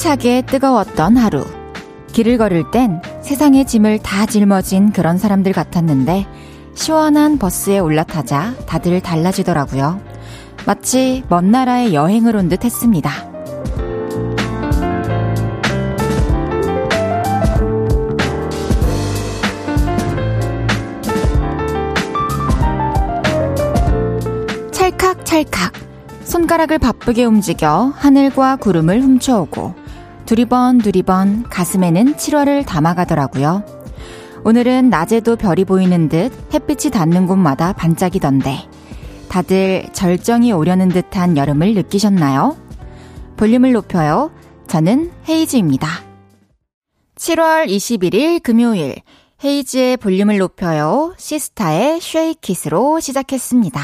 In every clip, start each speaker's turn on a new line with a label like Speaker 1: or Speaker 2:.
Speaker 1: 숨이 차게 뜨거웠던 하루. 길을 걸을 땐 세상의 짐을 다 짊어진 그런 사람들 같았는데 시원한 버스에 올라타자 다들 달라지더라고요. 마치 먼 나라에 여행을 온 듯 했습니다. 찰칵찰칵 손가락을 바쁘게 움직여 하늘과 구름을 훔쳐오고 두리번 두리번 가슴에는 7월을 담아가더라고요. 오늘은 낮에도 별이 보이는 듯 햇빛이 닿는 곳마다 반짝이던데 다들 절정이 오려는 듯한 여름을 느끼셨나요? 볼륨을 높여요. 저는 헤이즈입니다. 7월 21일 금요일 헤이즈의 볼륨을 높여요. 시스타의 쉐이킷으로 시작했습니다.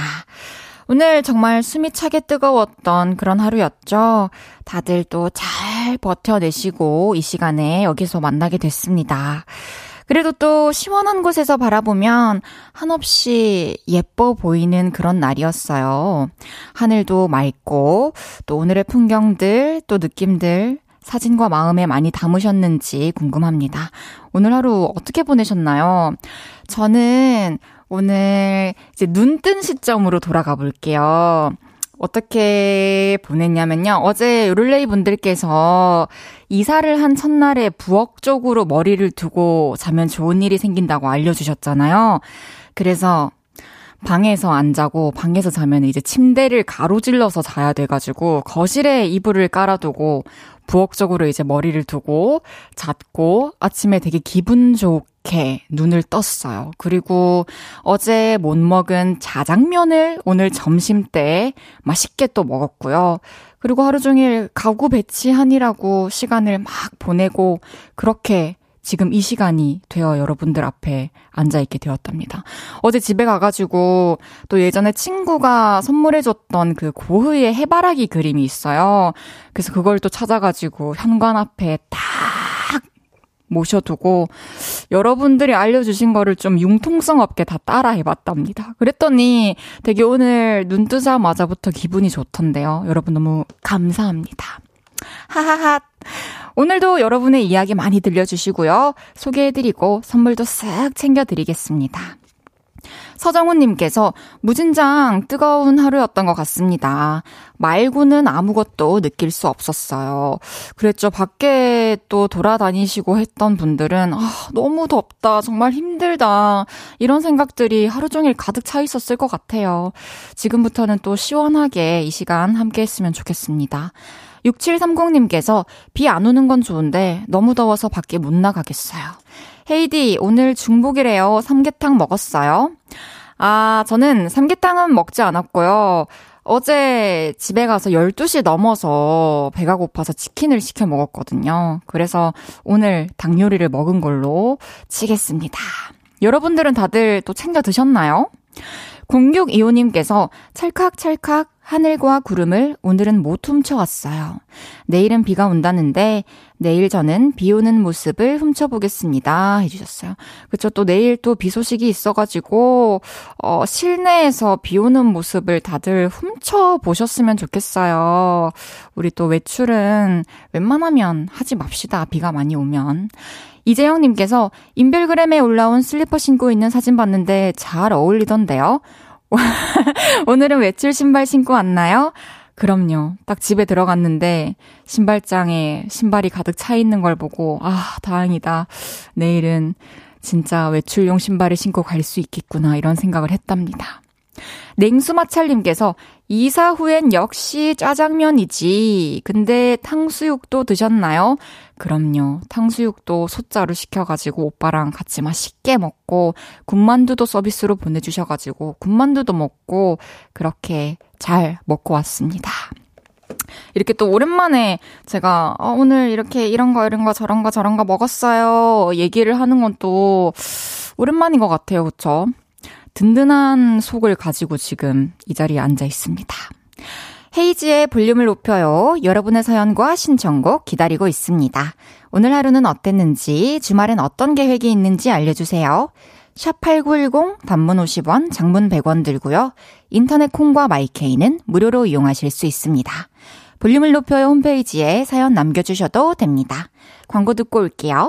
Speaker 1: 오늘 정말 숨이 차게 뜨거웠던 그런 하루였죠. 다들 또 잘 버텨내시고 이 시간에 여기서 만나게 됐습니다. 그래도 또 시원한 곳에서 바라보면 한없이 예뻐 보이는 그런 날이었어요. 하늘도 맑고 또 오늘의 풍경들 또 느낌들 사진과 마음에 많이 담으셨는지 궁금합니다. 오늘 하루 어떻게 보내셨나요? 저는 오늘 이제 눈 뜬 시점으로 돌아가 볼게요. 어떻게 보냈냐면요. 어제 룰레이 분들께서 이사를 한 첫날에 부엌 쪽으로 머리를 두고 자면 좋은 일이 생긴다고 알려주셨잖아요. 그래서 방에서 안 자고 방에서 자면 이제 침대를 가로질러서 자야 돼가지고 거실에 이불을 깔아두고 부엌적으로 이제 머리를 두고 잤고 아침에 되게 기분 좋게 눈을 떴어요. 그리고 어제 못 먹은 자장면을 오늘 점심 때 맛있게 또 먹었고요. 그리고 하루 종일 가구 배치하니라고 시간을 막 보내고 그렇게 지금 이 시간이 되어 여러분들 앞에 앉아있게 되었답니다. 어제 집에 가가지고 또 예전에 친구가 선물해줬던 그 고흐의 해바라기 그림이 있어요. 그래서 그걸 또 찾아가지고 현관 앞에 딱 모셔두고 여러분들이 알려주신 거를 좀 융통성 없게 다 따라 해봤답니다. 그랬더니 되게 오늘 눈 뜨자마자부터 기분이 좋던데요. 여러분 너무 감사합니다. 하하하. 오늘도 여러분의 이야기 많이 들려주시고요. 소개해드리고 선물도 쓱 챙겨드리겠습니다. 서정훈님께서 무진장 뜨거운 하루였던 것 같습니다. 말고는 아무것도 느낄 수 없었어요. 그랬죠. 밖에 또 돌아다니시고 했던 분들은 아, 너무 덥다. 정말 힘들다. 이런 생각들이 하루 종일 가득 차 있었을 것 같아요. 지금부터는 또 시원하게 이 시간 함께 했으면 좋겠습니다. 6730님께서 비 안 오는 건 좋은데 너무 더워서 밖에 못 나가겠어요. 헤이디, 오늘 중복이래요. 삼계탕 먹었어요? 아, 저는 삼계탕은 먹지 않았고요. 어제 집에 가서 12시 넘어서 배가 고파서 치킨을 시켜 먹었거든요. 그래서 오늘 닭 요리를 먹은 걸로 치겠습니다. 여러분들은 다들 또 챙겨 드셨나요? 0625님께서 찰칵찰칵 하늘과 구름을 오늘은 못 훔쳐왔어요. 내일은 비가 온다는데 내일 저는 비 오는 모습을 훔쳐보겠습니다. 해주셨어요. 그쵸. 또 내일 또 비 소식이 있어가지고, 어, 실내에서 비 오는 모습을 다들 훔쳐보셨으면 좋겠어요. 우리 또 외출은 웬만하면 하지 맙시다. 비가 많이 오면. 이재영님께서 인별그램에 올라온 슬리퍼 신고 있는 사진 봤는데 잘 어울리던데요. 오늘은 외출 신발 신고 왔나요? 그럼요. 딱 집에 들어갔는데 신발장에 신발이 가득 차 있는 걸 보고 아, 다행이다. 내일은 진짜 외출용 신발을 신고 갈 수 있겠구나 이런 생각을 했답니다. 냉수마찰님께서 이사 후엔 역시 짜장면이지. 근데 탕수육도 드셨나요? 그럼요. 탕수육도 소자로 시켜가지고 오빠랑 같이 맛있게 먹고 군만두도 서비스로 보내주셔가지고 군만두도 먹고 그렇게 잘 먹고 왔습니다. 이렇게 또 오랜만에 제가 어, 오늘 이렇게 이런 거 이런 거 저런 거 저런 거 먹었어요 얘기를 하는 건 또 오랜만인 것 같아요, 그쵸? 든든한 속을 가지고 지금 이 자리에 앉아 있습니다. 헤이지의 볼륨을 높여요. 여러분의 사연과 신청곡 기다리고 있습니다. 오늘 하루는 어땠는지, 주말엔 어떤 계획이 있는지 알려주세요. 샵8910 단문 50원, 장문 100원 들고요. 인터넷 콩과 마이케이는 무료로 이용하실 수 있습니다. 볼륨을 높여요 홈페이지에 사연 남겨주셔도 됩니다. 광고 듣고 올게요.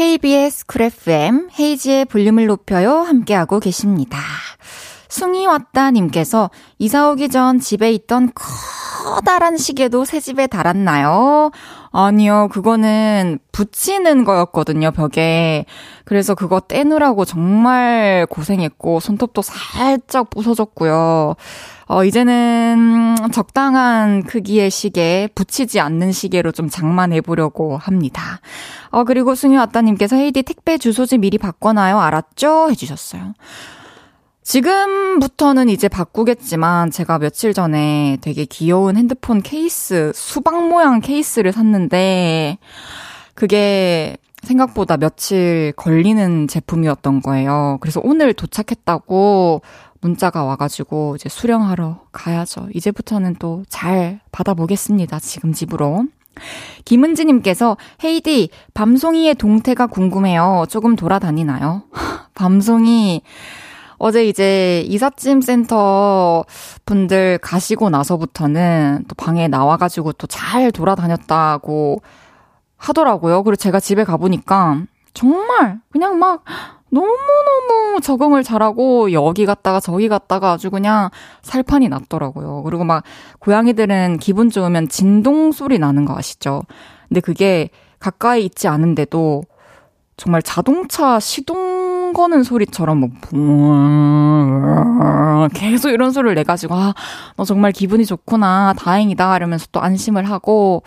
Speaker 1: KBS 쿨 FM 헤이지의 볼륨을 높여요 함께하고 계십니다. 숭이 왔다님께서 이사 오기 전 집에 있던 커다란 시계도 새 집에 달았나요? 아니요, 그거는 붙이는 거였거든요, 벽에. 그래서 그거 떼느라고 정말 고생했고, 손톱도 살짝 부서졌고요. 어, 이제는 적당한 크기의 시계, 붙이지 않는 시계로 좀 장만해 보려고 합니다. 어, 그리고 승유 아따님께서 헤이디 택배 주소지 미리 바꿔놔요. 알았죠? 해주셨어요. 지금부터는 이제 바꾸겠지만 제가 며칠 전에 되게 귀여운 핸드폰 케이스, 수박 모양 케이스를 샀는데 그게 생각보다 며칠 걸리는 제품이었던 거예요. 그래서 오늘 도착했다고 문자가 와가지고 이제 수령하러 가야죠. 이제부터는 또 잘 받아보겠습니다. 지금 집으로. 김은지님께서 헤이디 밤송이의 동태가 궁금해요. 조금 돌아다니나요? 밤송이 어제 이제 이삿짐 센터 분들 가시고 나서부터는 또 방에 나와가지고 또 잘 돌아다녔다고 하더라고요. 그리고 제가 집에 가보니까 정말 그냥 막 너무너무 적응을 잘하고 여기 갔다가 저기 갔다가 아주 그냥 살판이 났더라고요. 그리고 막 고양이들은 기분 좋으면 진동 소리 나는 거 아시죠? 근데 그게 가까이 있지 않은데도 정말 자동차 시동 거는 소리처럼 뭐 계속 이런 소리를 내 가지고 아, 너 정말 기분이 좋구나 다행이다 이러면서 또 안심을 하고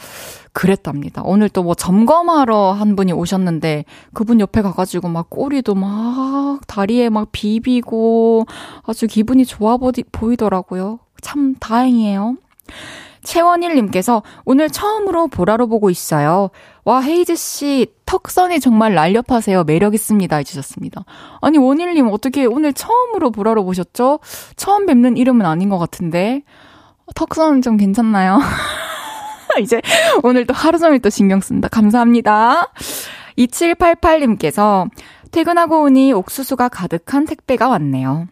Speaker 1: 그랬답니다. 오늘 또 뭐 점검하러 한 분이 오셨는데 그분 옆에 가가지고 막 꼬리도 막 다리에 막 비비고 아주 기분이 좋아 보이더라고요. 참 다행이에요. 최원일님께서 오늘 처음으로 보라로 보고 있어요. 와, 헤이즈 씨, 턱선이 정말 날렵하세요. 매력 있습니다. 해주셨습니다. 아니, 원일님, 어떻게 오늘 처음으로 보라로 보셨죠? 처음 뵙는 이름은 아닌 것 같은데. 턱선 좀 괜찮나요? 이제 오늘 또 하루 종일 또 신경 쓴다. 감사합니다. 2788님께서 퇴근하고 오니 옥수수가 가득한 택배가 왔네요.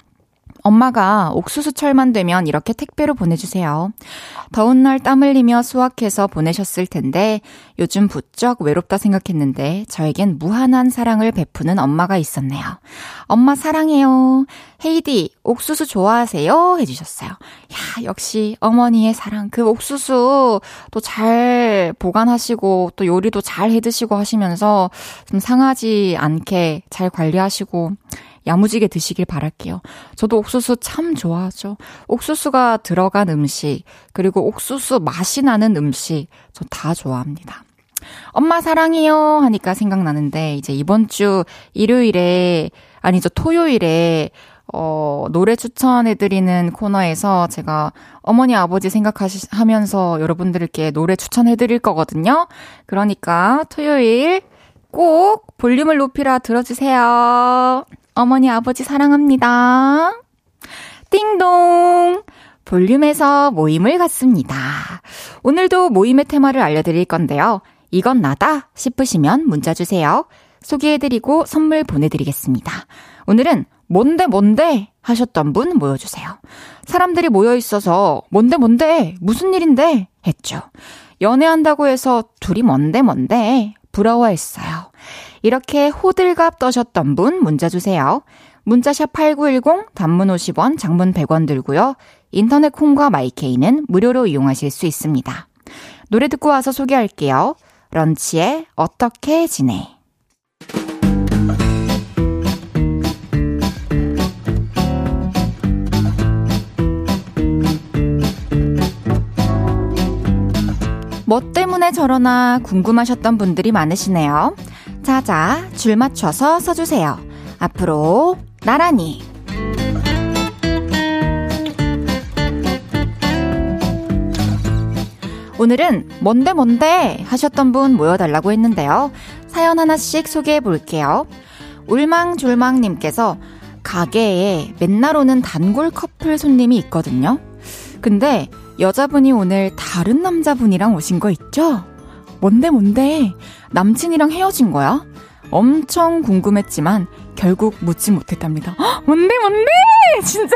Speaker 1: 엄마가 옥수수 철만 되면 이렇게 택배로 보내주세요. 더운 날 땀 흘리며 수확해서 보내셨을 텐데 요즘 부쩍 외롭다 생각했는데 저에겐 무한한 사랑을 베푸는 엄마가 있었네요. 엄마 사랑해요. 헤이디, 옥수수 좋아하세요? 해주셨어요. 야, 역시 어머니의 사랑. 그 옥수수 또 잘 보관하시고 또 요리도 잘 해드시고 하시면서 좀 상하지 않게 잘 관리하시고 야무지게 드시길 바랄게요. 저도 옥수수 참 좋아하죠. 옥수수가 들어간 음식, 그리고 옥수수 맛이 나는 음식, 저 다 좋아합니다. 엄마 사랑해요 하니까 생각나는데, 이제 이번 주 일요일에, 아니죠, 토요일에, 어, 노래 추천해 드리는 코너에서 제가 어머니, 아버지 생각하면서 여러분들께 노래 추천해 드릴 거거든요. 그러니까 토요일 꼭 볼륨을 높이라 들어주세요. 어머니, 아버지 사랑합니다. 띵동! 볼륨에서 모임을 갖습니다. 오늘도 모임의 테마를 알려드릴 건데요. 이건 나다 싶으시면 문자 주세요. 소개해드리고 선물 보내드리겠습니다. 오늘은 뭔데 뭔데 하셨던 분 모여주세요. 사람들이 모여 있어서 뭔데 뭔데 무슨 일인데 했죠. 연애한다고 해서 둘이 뭔데 뭔데 부러워했어요. 이렇게 호들갑 떠셨던 분 문자 주세요. 문자샵 8910 단문 50원, 장문 100원 들고요. 인터넷 콩과 마이케이는 무료로 이용하실 수 있습니다. 노래 듣고 와서 소개할게요. 런치에 어떻게 지내? 뭐 때문에 저러나 궁금하셨던 분들이 많으시네요. 자자, 줄 맞춰서 서주세요. 앞으로 나란히. 오늘은 뭔데 뭔데 하셨던 분 모여달라고 했는데요. 사연 하나씩 소개해 볼게요. 울망졸망님께서 가게에 맨날 오는 단골 커플 손님이 있거든요. 근데 여자분이 오늘 다른 남자분이랑 오신 거 있죠? 뭔데 뭔데? 남친이랑 헤어진 거야? 엄청 궁금했지만 결국 묻지 못했답니다. 헉, 뭔데 뭔데? 진짜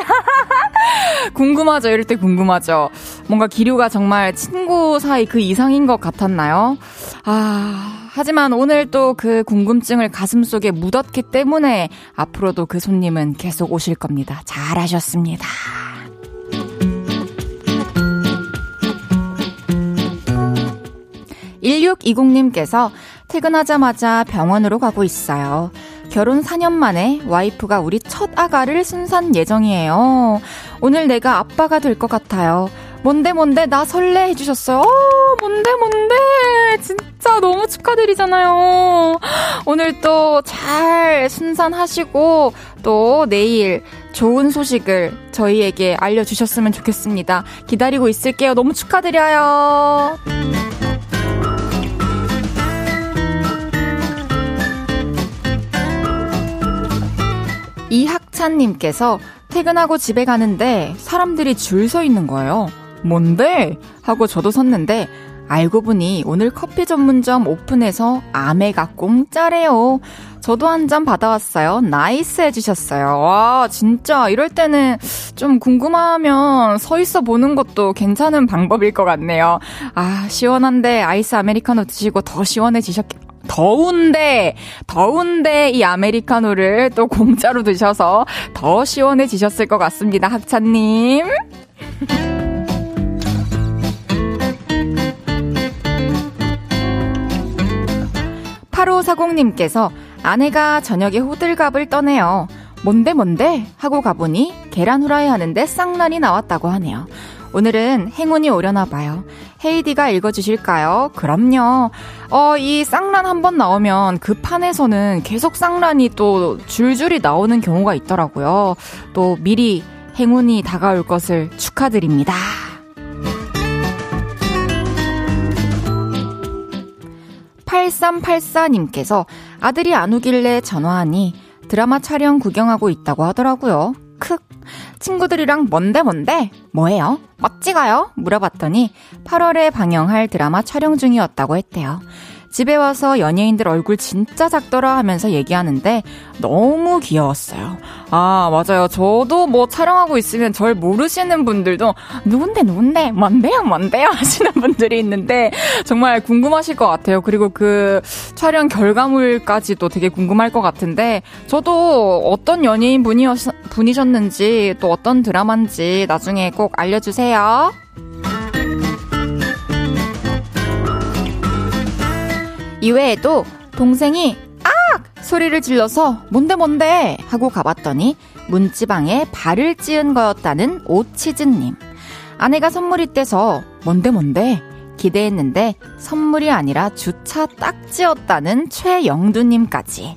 Speaker 1: 궁금하죠. 이럴 때 궁금하죠. 뭔가 기류가 정말 친구 사이 그 이상인 것 같았나요? 아, 하지만 오늘 또 그 궁금증을 가슴 속에 묻었기 때문에 앞으로도 그 손님은 계속 오실 겁니다. 잘하셨습니다. 1620님께서 퇴근하자마자 병원으로 가고 있어요. 결혼 4년 만에 와이프가 우리 첫 아가를 순산 예정이에요. 오늘 내가 아빠가 될 것 같아요. 뭔데 뭔데 나 설레 해주셨어요. 어, 뭔데 뭔데 진짜 너무 축하드리잖아요. 오늘 또 잘 순산하시고 또 내일 좋은 소식을 저희에게 알려주셨으면 좋겠습니다. 기다리고 있을게요. 너무 축하드려요. 이학찬님께서 퇴근하고 집에 가는데 사람들이 줄 서 있는 거예요. 뭔데? 하고 저도 섰는데 알고 보니 오늘 커피 전문점 오픈해서 아메가 공짜래요. 저도 한 잔 받아왔어요. nice 해주셨어요. 와, 진짜 이럴 때는 좀 궁금하면 서 있어 보는 것도 괜찮은 방법일 것 같네요. 아, 시원한데 아이스 아메리카노 드시고 더 시원해지셨, 더운데, 더운데 이 아메리카노를 또 공짜로 드셔서 더 시원해지셨을 것 같습니다. 학찬님. 8540님께서 아내가 저녁에 호들갑을 떠내요. 뭔데 뭔데? 하고 가보니 계란 후라이 하는데 쌍란이 나왔다고 하네요. 오늘은 행운이 오려나 봐요. 헤이디가 읽어주실까요? 그럼요. 어, 이 쌍란 한 번 나오면 그 판에서는 계속 쌍란이 또 줄줄이 나오는 경우가 있더라고요. 또 미리 행운이 다가올 것을 축하드립니다. 8384님께서 아들이 안 오길래 전화하니 드라마 촬영 구경하고 있다고 하더라고요. 크. 친구들이랑 뭔데 뭔데? 뭐해요? 멋지가요? 물어봤더니 8월에 방영할 드라마 촬영 중이었다고 했대요. 집에 와서 연예인들 얼굴 진짜 작더라 하면서 얘기하는데 너무 귀여웠어요. 아, 맞아요. 저도 뭐 촬영하고 있으면 절 모르시는 분들도 누군데, 누군데, 뭔데요, 뭔데요 하시는 분들이 있는데 정말 궁금하실 것 같아요. 그리고 그 촬영 결과물까지도 되게 궁금할 것 같은데 저도 어떤 연예인 분이었, 분이셨는지 또 어떤 드라마인지 나중에 꼭 알려주세요. 이외에도 동생이 악! 소리를 질러서 뭔데 뭔데 하고 가봤더니 문지방에 발을 찌은 거였다는 오치즈님. 아내가 선물이 떼서 뭔데 뭔데 기대했는데 선물이 아니라 주차 딱지였다는 최영두님까지.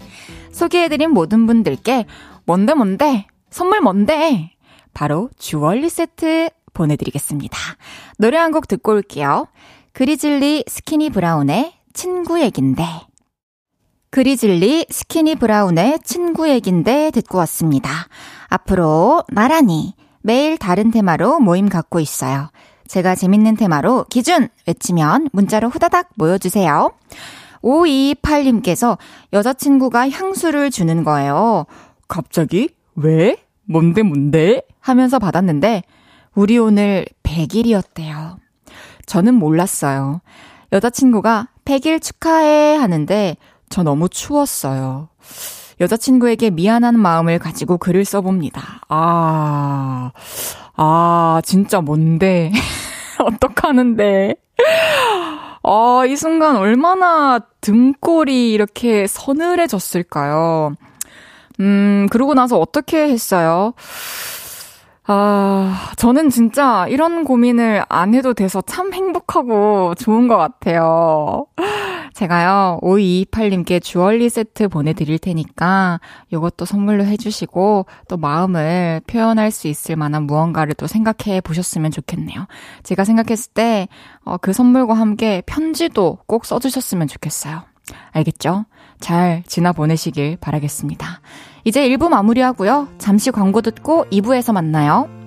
Speaker 1: 소개해드린 모든 분들께 뭔데 뭔데 선물 뭔데 바로 주얼리 세트 보내드리겠습니다. 노래 한 곡 듣고 올게요. 그리즐리 스키니 브라운의 친구 얘긴데. 그리즐리 스키니 브라운의 친구 얘긴데 듣고 왔습니다. 앞으로 나란히 매일 다른 테마로 모임 갖고 있어요. 제가 재밌는 테마로 기준 외치면 문자로 후다닥 모여주세요. 528님께서 여자친구가 향수를 주는 거예요. 갑자기? 왜? 뭔데, 뭔데? 하면서 받았는데, 우리 오늘 100일이었대요. 저는 몰랐어요. 여자친구가 100일 축하해 하는데 저 너무 추웠어요. 여자친구에게 미안한 마음을 가지고 글을 써봅니다. 아, 아, 진짜 뭔데? 어떡하는데? 아, 이 순간 얼마나 등골이 이렇게 서늘해졌을까요? 음, 그러고 나서 어떻게 했어요? 아, 저는 진짜 이런 고민을 안 해도 돼서 참 행복하고 좋은 것 같아요. 제가요, 5228님께 주얼리 세트 보내드릴 테니까 이것도 선물로 해주시고 또 마음을 표현할 수 있을 만한 무언가를 또 생각해 보셨으면 좋겠네요. 제가 생각했을 때, 어, 그 선물과 함께 편지도 꼭 써주셨으면 좋겠어요. 알겠죠? 잘 지나 보내시길 바라겠습니다. 이제 1부 마무리하고요. 잠시 광고 듣고 2부에서 만나요.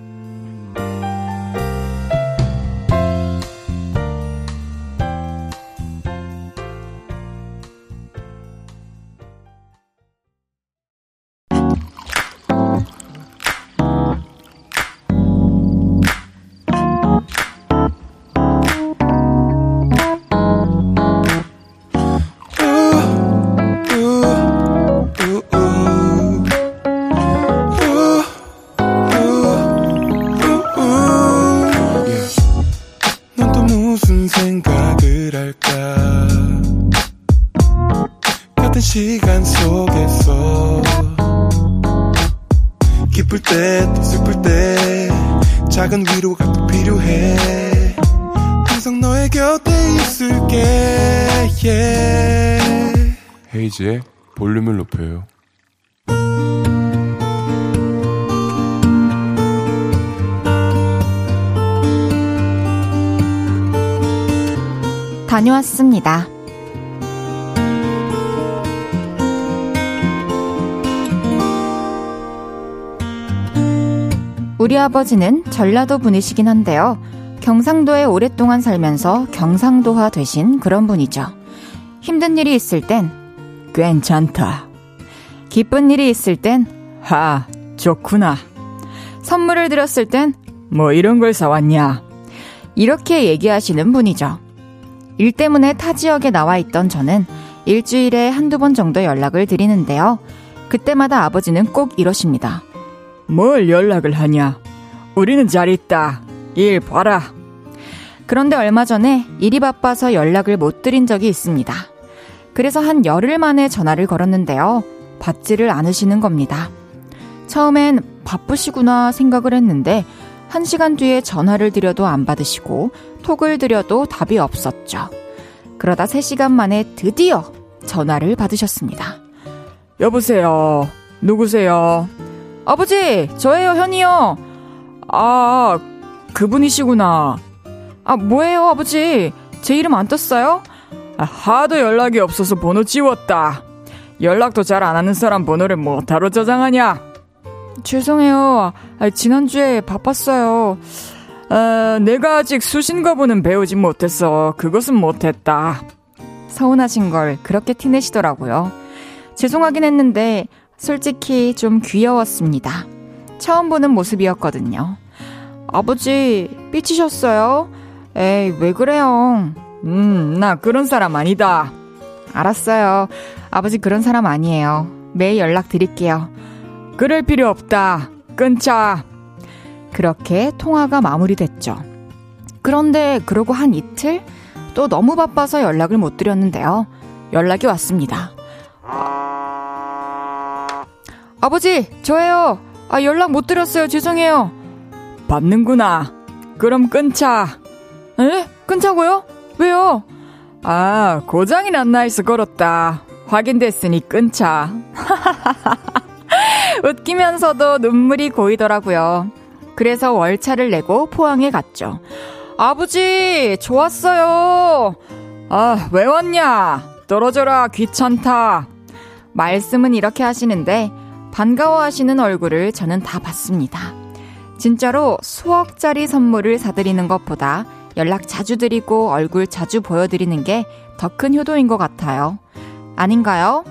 Speaker 2: 헤이지의 볼륨을 높여요.
Speaker 1: 다녀왔습니다. 우리 아버지는 전라도 분이시긴 한데요. 경상도에 오랫동안 살면서 경상도화 되신 그런 분이죠. 힘든 일이 있을 땐 괜찮다. 기쁜 일이 있을 땐, 하, 좋구나. 선물을 드렸을 땐, 뭐 이런 걸 사왔냐. 이렇게 얘기하시는 분이죠. 일 때문에 타 지역에 나와 있던 저는 일주일에 한두 번 정도 연락을 드리는데요. 그때마다 아버지는 꼭 이러십니다. 뭘 연락을 하냐? 우리는 잘 있다. 일 봐라. 그런데 얼마 전에 일이 바빠서 연락을 못 드린 적이 있습니다. 그래서 한 열흘 만에 전화를 걸었는데요. 받지를 않으시는 겁니다. 처음엔 바쁘시구나 생각을 했는데 한 시간 뒤에 전화를 드려도 안 받으시고 톡을 드려도 답이 없었죠. 그러다 3시간 만에 드디어 전화를 받으셨습니다. 여보세요. 누구세요? 아버지, 저예요, 현이요. 아, 그분이시구나. 아, 뭐예요, 아버지? 제 이름 안 떴어요? 하도 연락이 없어서 번호 지웠다. 연락도 잘 안 하는 사람 번호를 뭐 다로 저장하냐? 죄송해요. 아, 지난주에 바빴어요. 아, 내가 아직 수신 거부는 배우지 못해서 그것은 못했다. 서운하신 걸 그렇게 티내시더라고요. 죄송하긴 했는데 솔직히 좀 귀여웠습니다. 처음 보는 모습이었거든요. 아버지, 삐치셨어요? 에이, 왜 그래요? 음, 나 그런 사람 아니다. 알았어요. 아버지 그런 사람 아니에요. 매일 연락 드릴게요. 그럴 필요 없다. 끊자. 그렇게 통화가 마무리됐죠. 그런데 그러고 한 이틀 또 너무 바빠서 연락을 못 드렸는데요. 연락이 왔습니다. 아버지, 저예요. 아, 연락 못 드렸어요. 죄송해요. 받는구나. 그럼 끊자. 에? 끊자고요? 왜요? 아, 고장이 났나 해서 걸었다. 확인됐으니 끊자. 웃기면서도 눈물이 고이더라고요. 그래서 월차를 내고 포항에 갔죠. 아버지, 좋았어요. 아, 왜 왔냐? 떨어져라, 귀찮다. 말씀은 이렇게 하시는데, 반가워하시는 얼굴을 저는 다 봤습니다. 진짜로 수억짜리 선물을 사드리는 것보다 연락 자주 드리고 얼굴 자주 보여드리는 게 더 큰 효도인 것 같아요. 아닌가요?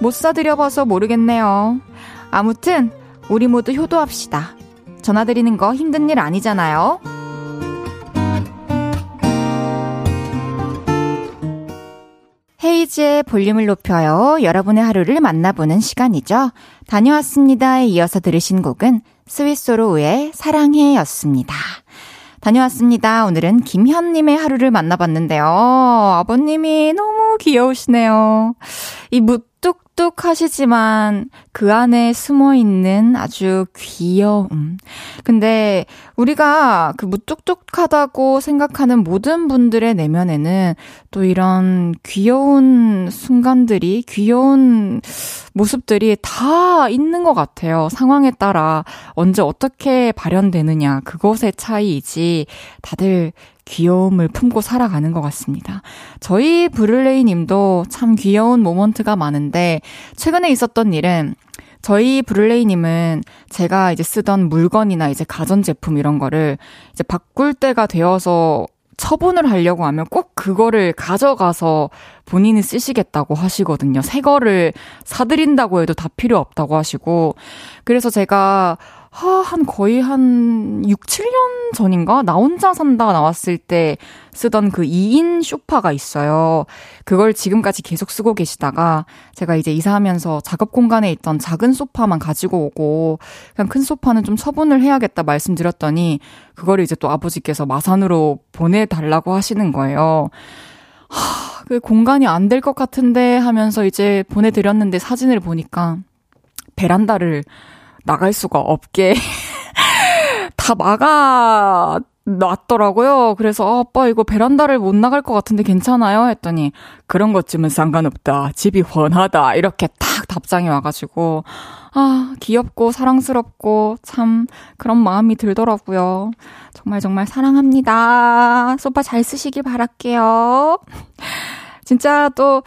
Speaker 1: 못 사드려봐서 모르겠네요. 아무튼, 우리 모두 효도합시다. 전화드리는 거 힘든 일 아니잖아요. 헤이즈의 볼륨을 높여요. 여러분의 하루를 만나보는 시간이죠. 다녀왔습니다에 이어서 들으신 곡은 스위스로우의 사랑해 였습니다. 다녀왔습니다. 오늘은 김현님의 하루를 만나봤는데요. 아버님이 너무 귀여우시네요. 이 무 뚝 무뚝뚝하시지만 그 안에 숨어 있는 아주 귀여움. 근데 우리가 그 무뚝뚝하다고 생각하는 모든 분들의 내면에는 또 이런 귀여운 순간들이, 귀여운 모습들이 다 있는 것 같아요. 상황에 따라 언제 어떻게 발현되느냐, 그것의 차이이지 다들 귀여움을 품고 살아가는 것 같습니다. 저희 브룰레이 님도 참 귀여운 모먼트가 많은데, 최근에 있었던 일은 저희 브룰레이님은 제가 이제 쓰던 물건이나 이제 가전제품 이런 거를 이제 바꿀 때가 되어서 처분을 하려고 하면 꼭 그거를 가져가서 본인이 쓰시겠다고 하시거든요. 새 거를 사드린다고 해도 다 필요 없다고 하시고. 그래서 제가 하, 한 거의 한 6, 7년 전인가? 나 혼자 산다 나왔을 때 쓰던 그 2인 쇼파가 있어요. 그걸 지금까지 계속 쓰고 계시다가 제가 이제 이사하면서 작업 공간에 있던 작은 소파만 가지고 오고 그냥 큰 소파는 좀 처분을 해야겠다 말씀드렸더니 그거를 이제 또 아버지께서 마산으로 보내달라고 하시는 거예요. 하, 그 공간이 안 될 것 같은데 하면서 이제 보내드렸는데 사진을 보니까 베란다를 나갈 수가 없게 다 막아 놨더라고요. 그래서 아, 아빠 이거 베란다를 못 나갈 것 같은데 괜찮아요? 했더니 그런 것쯤은 상관없다. 집이 훤하다. 이렇게 탁 답장이 와가지고 아 귀엽고 사랑스럽고 참 그런 마음이 들더라고요. 정말 정말 사랑합니다. 소파 잘 쓰시길 바랄게요. 진짜 또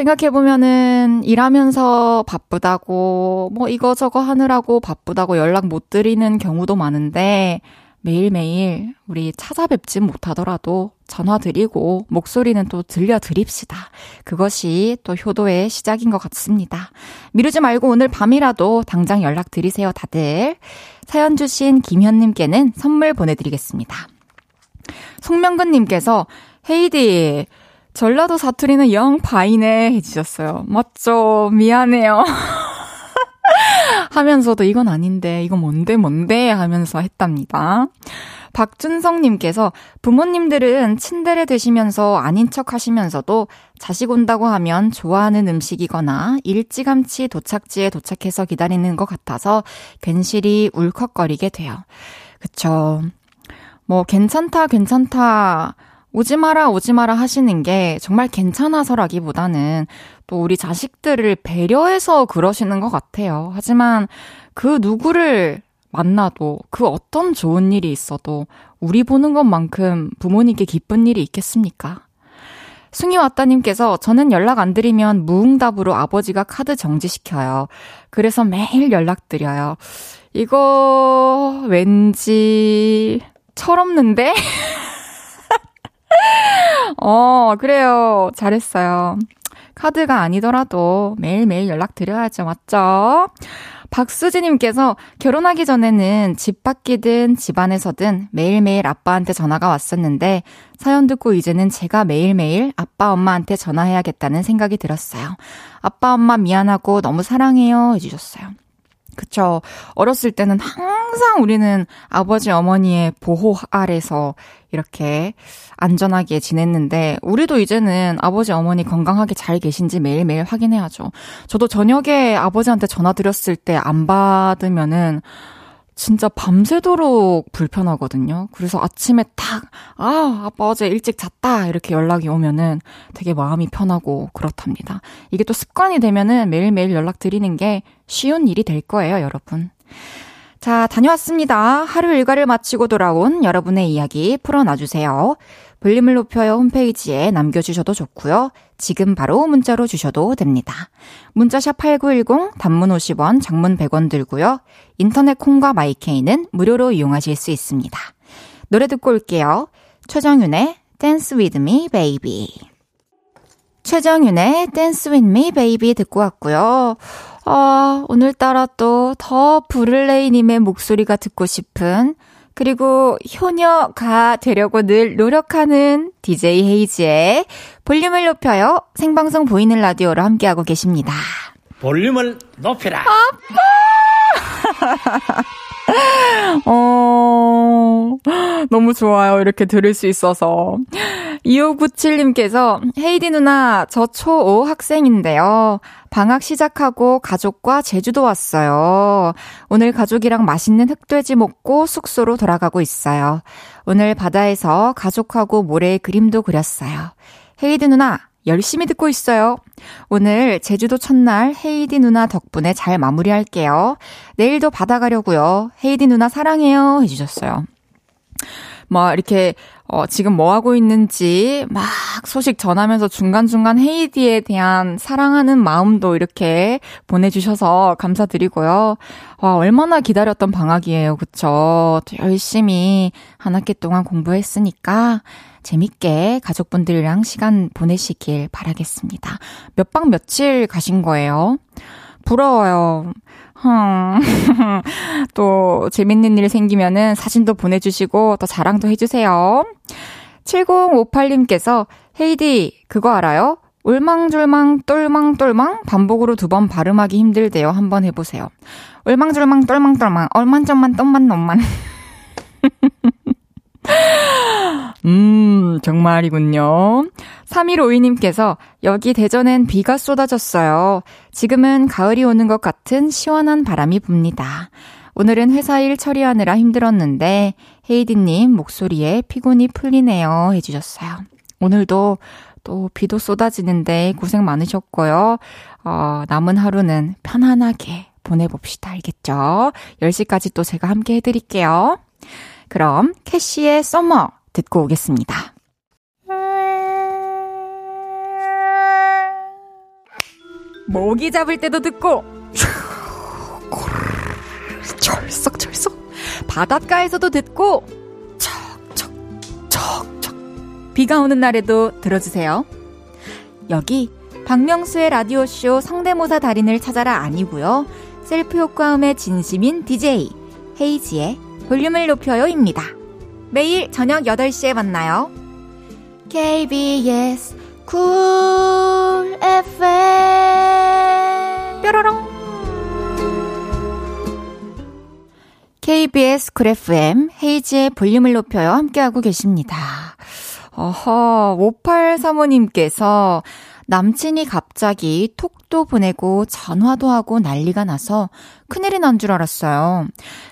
Speaker 1: 생각해보면은 일하면서 바쁘다고, 뭐 이거저거 하느라고 바쁘다고 연락 못 드리는 경우도 많은데 매일매일 우리 찾아뵙진 못하더라도 전화 드리고 목소리는 또 들려드립시다. 그것이 또 효도의 시작인 것 같습니다. 미루지 말고 오늘 밤이라도 당장 연락 드리세요, 다들. 사연 주신 김현님께는 선물 보내드리겠습니다. 송명근님께서 헤이디, 전라도 사투리는 영 바이네 해주셨어요. 맞죠? 미안해요. 하면서도 이건 아닌데, 이거 뭔데, 뭔데 하면서 했답니다. 박준성님께서 부모님들은 친데레 되시면서 아닌 척 하시면서도 자식 온다고 하면 좋아하는 음식이거나 일찌감치 도착지에 도착해서 기다리는 것 같아서 괜시리 울컥거리게 돼요. 그쵸. 뭐, 괜찮다, 괜찮다. 오지 마라, 오지 마라 하시는 게 정말 괜찮아서라기보다는 또 우리 자식들을 배려해서 그러시는 것 같아요. 하지만 그 누구를 만나도 그 어떤 좋은 일이 있어도 우리 보는 것만큼 부모님께 기쁜 일이 있겠습니까? 승희 왔다님께서 저는 연락 안 드리면 무응답으로 아버지가 카드 정지시켜요. 그래서 매일 연락드려요. 이거 왠지 철없는데? 어, 그래요. 잘했어요. 카드가 아니더라도 매일매일 연락드려야죠. 맞죠? 박수지님께서 결혼하기 전에는 집 밖이든 집 안에서든 매일매일 아빠한테 전화가 왔었는데 사연 듣고 이제는 제가 매일매일 아빠 엄마한테 전화해야겠다는 생각이 들었어요. 아빠 엄마 미안하고 너무 사랑해요 해주셨어요. 그쵸. 어렸을 때는 항상 우리는 아버지 어머니의 보호 아래서 이렇게 안전하게 지냈는데, 우리도 이제는 아버지 어머니 건강하게 잘 계신지 매일매일 확인해야죠. 저도 저녁에 아버지한테 전화 드렸을 때 안 받으면은, 진짜 밤새도록 불편하거든요. 그래서 아침에 딱, 아, 아빠 어제 일찍 잤다. 이렇게 연락이 오면은 되게 마음이 편하고 그렇답니다. 이게 또 습관이 되면은 매일매일 연락드리는 게 쉬운 일이 될 거예요, 여러분. 자, 다녀왔습니다. 하루 일과를 마치고 돌아온 여러분의 이야기 풀어놔주세요. 볼륨을 높여요 홈페이지에 남겨주셔도 좋고요. 지금 바로 문자로 주셔도 됩니다. 문자샵 8910 단문 50원, 장문 100원 들고요. 인터넷 콩과 마이케이는 무료로 이용하실 수 있습니다. 노래 듣고 올게요. 최정윤의 Dance With Me Baby. 최정윤의 Dance With Me Baby 듣고 왔고요. 아, 오늘따라 또 더 브를레이님의 목소리가 듣고 싶은 그리고 효녀가 되려고 늘 노력하는 DJ 헤이즈의 볼륨을 높여요. 생방송 보이는 라디오로 함께하고 계십니다.
Speaker 2: 볼륨을 높여라.
Speaker 1: 아빠! 어, 너무 좋아요. 이렇게 들을 수 있어서. 2597님께서 헤이디 누나 저 초5 학생인데요. 방학 시작하고 가족과 제주도 왔어요. 오늘 가족이랑 맛있는 흑돼지 먹고 숙소로 돌아가고 있어요. 오늘 바다에서 가족하고 모래에 그림도 그렸어요. 헤이디 누나 열심히 듣고 있어요. 오늘 제주도 첫날 헤이디 누나 덕분에 잘 마무리할게요. 내일도 바다 가려고요. 헤이디 누나 사랑해요 해주셨어요. 뭐 이렇게 어, 지금 뭐 하고 있는지 막 소식 전하면서 중간중간 헤이디에 대한 사랑하는 마음도 이렇게 보내주셔서 감사드리고요. 와, 얼마나 기다렸던 방학이에요. 그쵸? 열심히 한 학기 동안 공부했으니까 재밌게 가족분들이랑 시간 보내시길 바라겠습니다. 몇 박 며칠 가신 거예요? 부러워요. 또 재밌는 일 생기면은 사진도 보내주시고 또 자랑도 해주세요. 7058님께서 헤이디 그거 알아요? 울망졸망 똘망똘망 반복으로 두 번 발음하기 힘들대요. 한번 해보세요. 울망졸망 똘망똘망 얼만점만 똥만 놈만 음, 정말이군요. 3152님께서 여기 대전엔 비가 쏟아졌어요. 지금은 가을이 오는 것 같은 시원한 바람이 붑니다. 오늘은 회사 일 처리하느라 힘들었는데 헤이디님 목소리에 피곤이 풀리네요 해주셨어요. 오늘도 또 비도 쏟아지는데 고생 많으셨고요. 어, 남은 하루는 편안하게 보내봅시다. 알겠죠? 10시까지 또 제가 함께 해드릴게요. 그럼 캐시의 썸머 듣고 오겠습니다. 모기 잡을 때도 듣고 철썩철썩 바닷가에서도 듣고 척척 척척 비가 오는 날에도 들어주세요. 여기 박명수의 라디오쇼 성대모사 달인을 찾아라 아니고요. 셀프 효과음에 진심인 DJ 헤이지의 볼륨을 높여요입니다. 매일 저녁 8시에 만나요. KBS 쿨 FM 뾰로롱 KBS 쿨 FM 헤이지의 볼륨을 높여요 함께하고 계십니다. 어허 5835님께서 남친이 갑자기 톡도 보내고 전화도 하고 난리가 나서 큰일이 난 줄 알았어요.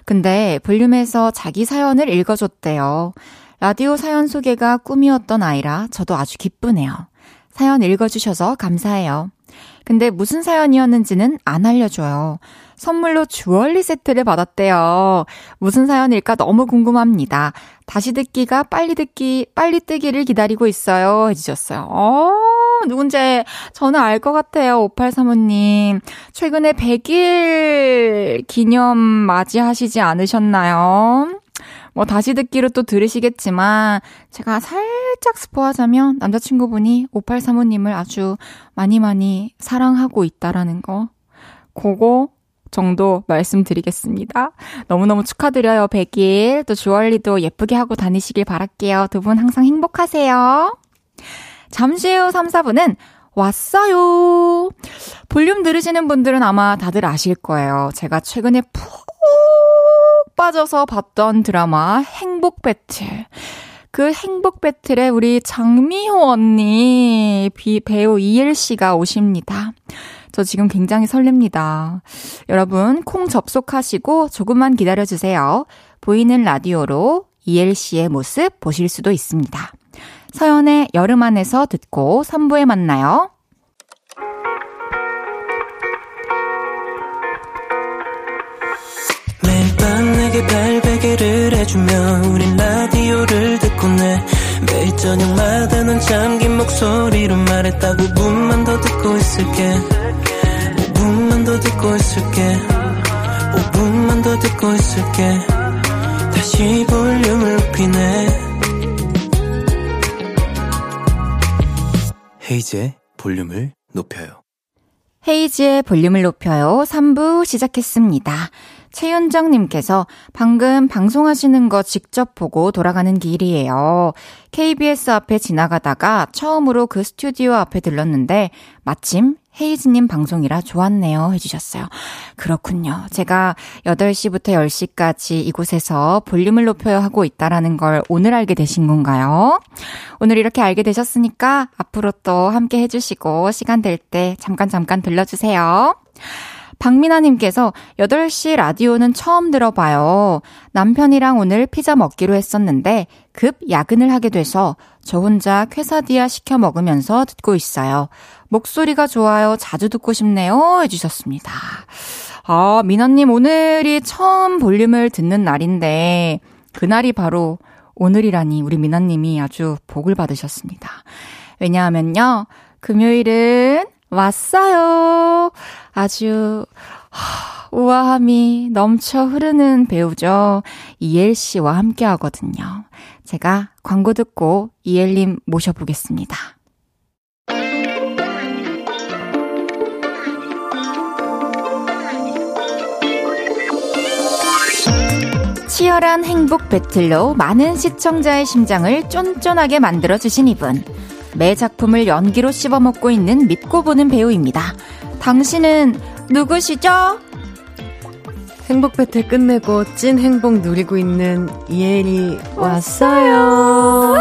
Speaker 1: 근데 볼륨에서 자기 사연을 읽어줬대요. 라디오 사연 소개가 꿈이었던 아이라 저도 아주 기쁘네요. 사연 읽어주셔서 감사해요. 근데 무슨 사연이었는지는 안 알려줘요. 선물로 주얼리 세트를 받았대요. 무슨 사연일까 너무 궁금합니다. 다시 듣기가 빨리 듣기, 빨리 뜨기를 기다리고 있어요. 해주셨어요. 어, 누군지 저는 알 것 같아요. 5835님. 최근에 100일 기념 맞이하시지 않으셨나요? 뭐 다시 듣기로 또 들으시겠지만 제가 살짝 스포하자면 남자친구분이 5835님을 아주 많이 많이 사랑하고 있다라는 거 그거 정도 말씀드리겠습니다. 너무너무 축하드려요, 100일. 또 주얼리도 예쁘게 하고 다니시길 바랄게요. 두 분 항상 행복하세요. 잠시 후 3, 4분은 왔어요. 볼륨 들으시는 분들은 아마 다들 아실 거예요. 제가 최근에 푹 빠져서 봤던 드라마 행복 배틀. 그 행복 배틀에 우리 장미호 언니, 비, 배우 이엘 씨가 오십니다. 저 지금 굉장히 설렙니다. 여러분, 콩 접속하시고 조금만 기다려 주세요. 보이는 라디오로 이엘 씨의 모습 보실 수도 있습니다. 서연의 여름 안에서 듣고 3부에 만나요. 매일 밤 내게 발베개를 해주며 우린 라디오를 듣고 내 매일 저녁마다 넌 잠긴 목소리로 말했다 5분만 더 듣고 있을게. 5분만 더 듣고 있을게. 5분만 더 듣고 있을게. 다시 볼륨을 높이네 헤이즈의 볼륨을 높여요. 헤이즈의 볼륨을 높여요. 3부 시작했습니다. 최윤정님께서 방금 방송하시는 거 직접 보고 돌아가는 길이에요. KBS 앞에 지나가다가 처음으로 그 스튜디오 앞에 들렀는데 마침 헤이즈님 방송이라 좋았네요. 해주셨어요. 그렇군요. 제가 8시부터 10시까지 이곳에서 볼륨을 높여야 하고 있다라는 걸 오늘 알게 되신 건가요? 오늘 이렇게 알게 되셨으니까 앞으로 또 함께 해주시고 시간 될 때 잠깐 잠깐 들려주세요. 박민아님께서 8시 라디오는 처음 들어봐요. 남편이랑 오늘 피자 먹기로 했었는데 급 야근을 하게 돼서 저 혼자 쾌사디아 시켜 먹으면서 듣고 있어요. 목소리가 좋아요. 자주 듣고 싶네요. 해주셨습니다. 아, 미나님 오늘이 처음 볼륨을 듣는 날인데 그날이 바로 오늘이라니 우리 미나님이 아주 복을 받으셨습니다. 왜냐하면요. 금요일은 왔어요. 아주 우아함이 넘쳐 흐르는 배우죠. 이엘 씨와 함께 하거든요. 제가 광고 듣고 이엘님 모셔보겠습니다. 치열한 행복 배틀로 많은 시청자의 심장을 쫀쫀하게 만들어주신 이분. 매 작품을 연기로 씹어먹고 있는 믿고 보는 배우입니다. 당신은 누구시죠?
Speaker 3: 행복 배틀 끝내고 찐 행복 누리고 있는 이엘이 왔어요.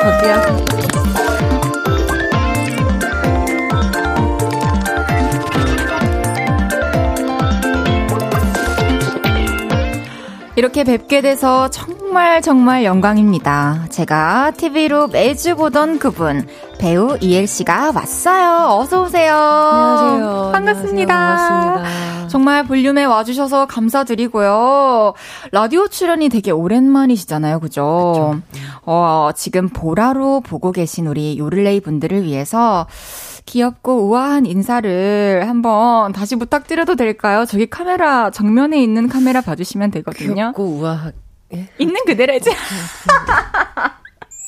Speaker 3: 어디야?
Speaker 1: 이렇게 뵙게 돼서 정말 정말 영광입니다. 제가 TV로 매주 보던 그분, 배우 이엘 씨가 왔어요. 어서 오세요.
Speaker 3: 안녕하세요.
Speaker 1: 반갑습니다.
Speaker 3: 안녕하세요. 반갑습니다.
Speaker 1: 정말 볼륨에 와주셔서 감사드리고요. 라디오 출연이 되게 오랜만이시잖아요, 그죠? 그쵸. 어, 지금 보라로 보고 계신 우리 요를레이 분들을 위해서 귀엽고 우아한 인사를 한번 다시 부탁드려도 될까요? 저기 카메라 정면에 있는 카메라 봐주시면 되거든요.
Speaker 3: 귀엽고 우아하게
Speaker 1: 있는 그대로지.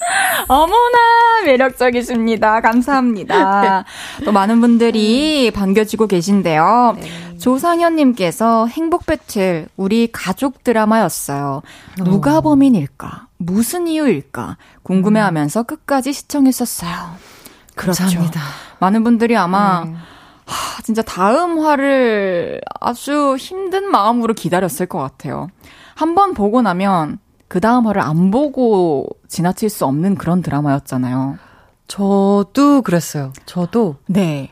Speaker 1: 어머나 매력적이십니다. 감사합니다. 또 많은 분들이 반겨지고 계신데요. 네. 조상현님께서 행복 배틀 우리 가족 드라마였어요. 누가 어. 범인일까? 무슨 이유일까? 궁금해하면서 끝까지 시청했었어요.
Speaker 3: 그렇죠. 감사합니다.
Speaker 1: 많은 분들이 아마 음. 하, 진짜 다음 화를 아주 힘든 마음으로 기다렸을 것 같아요. 한번 보고 나면 그 다음 화를 안 보고 지나칠 수 없는 그런 드라마였잖아요.
Speaker 3: 저도 그랬어요. 저도.
Speaker 1: 네.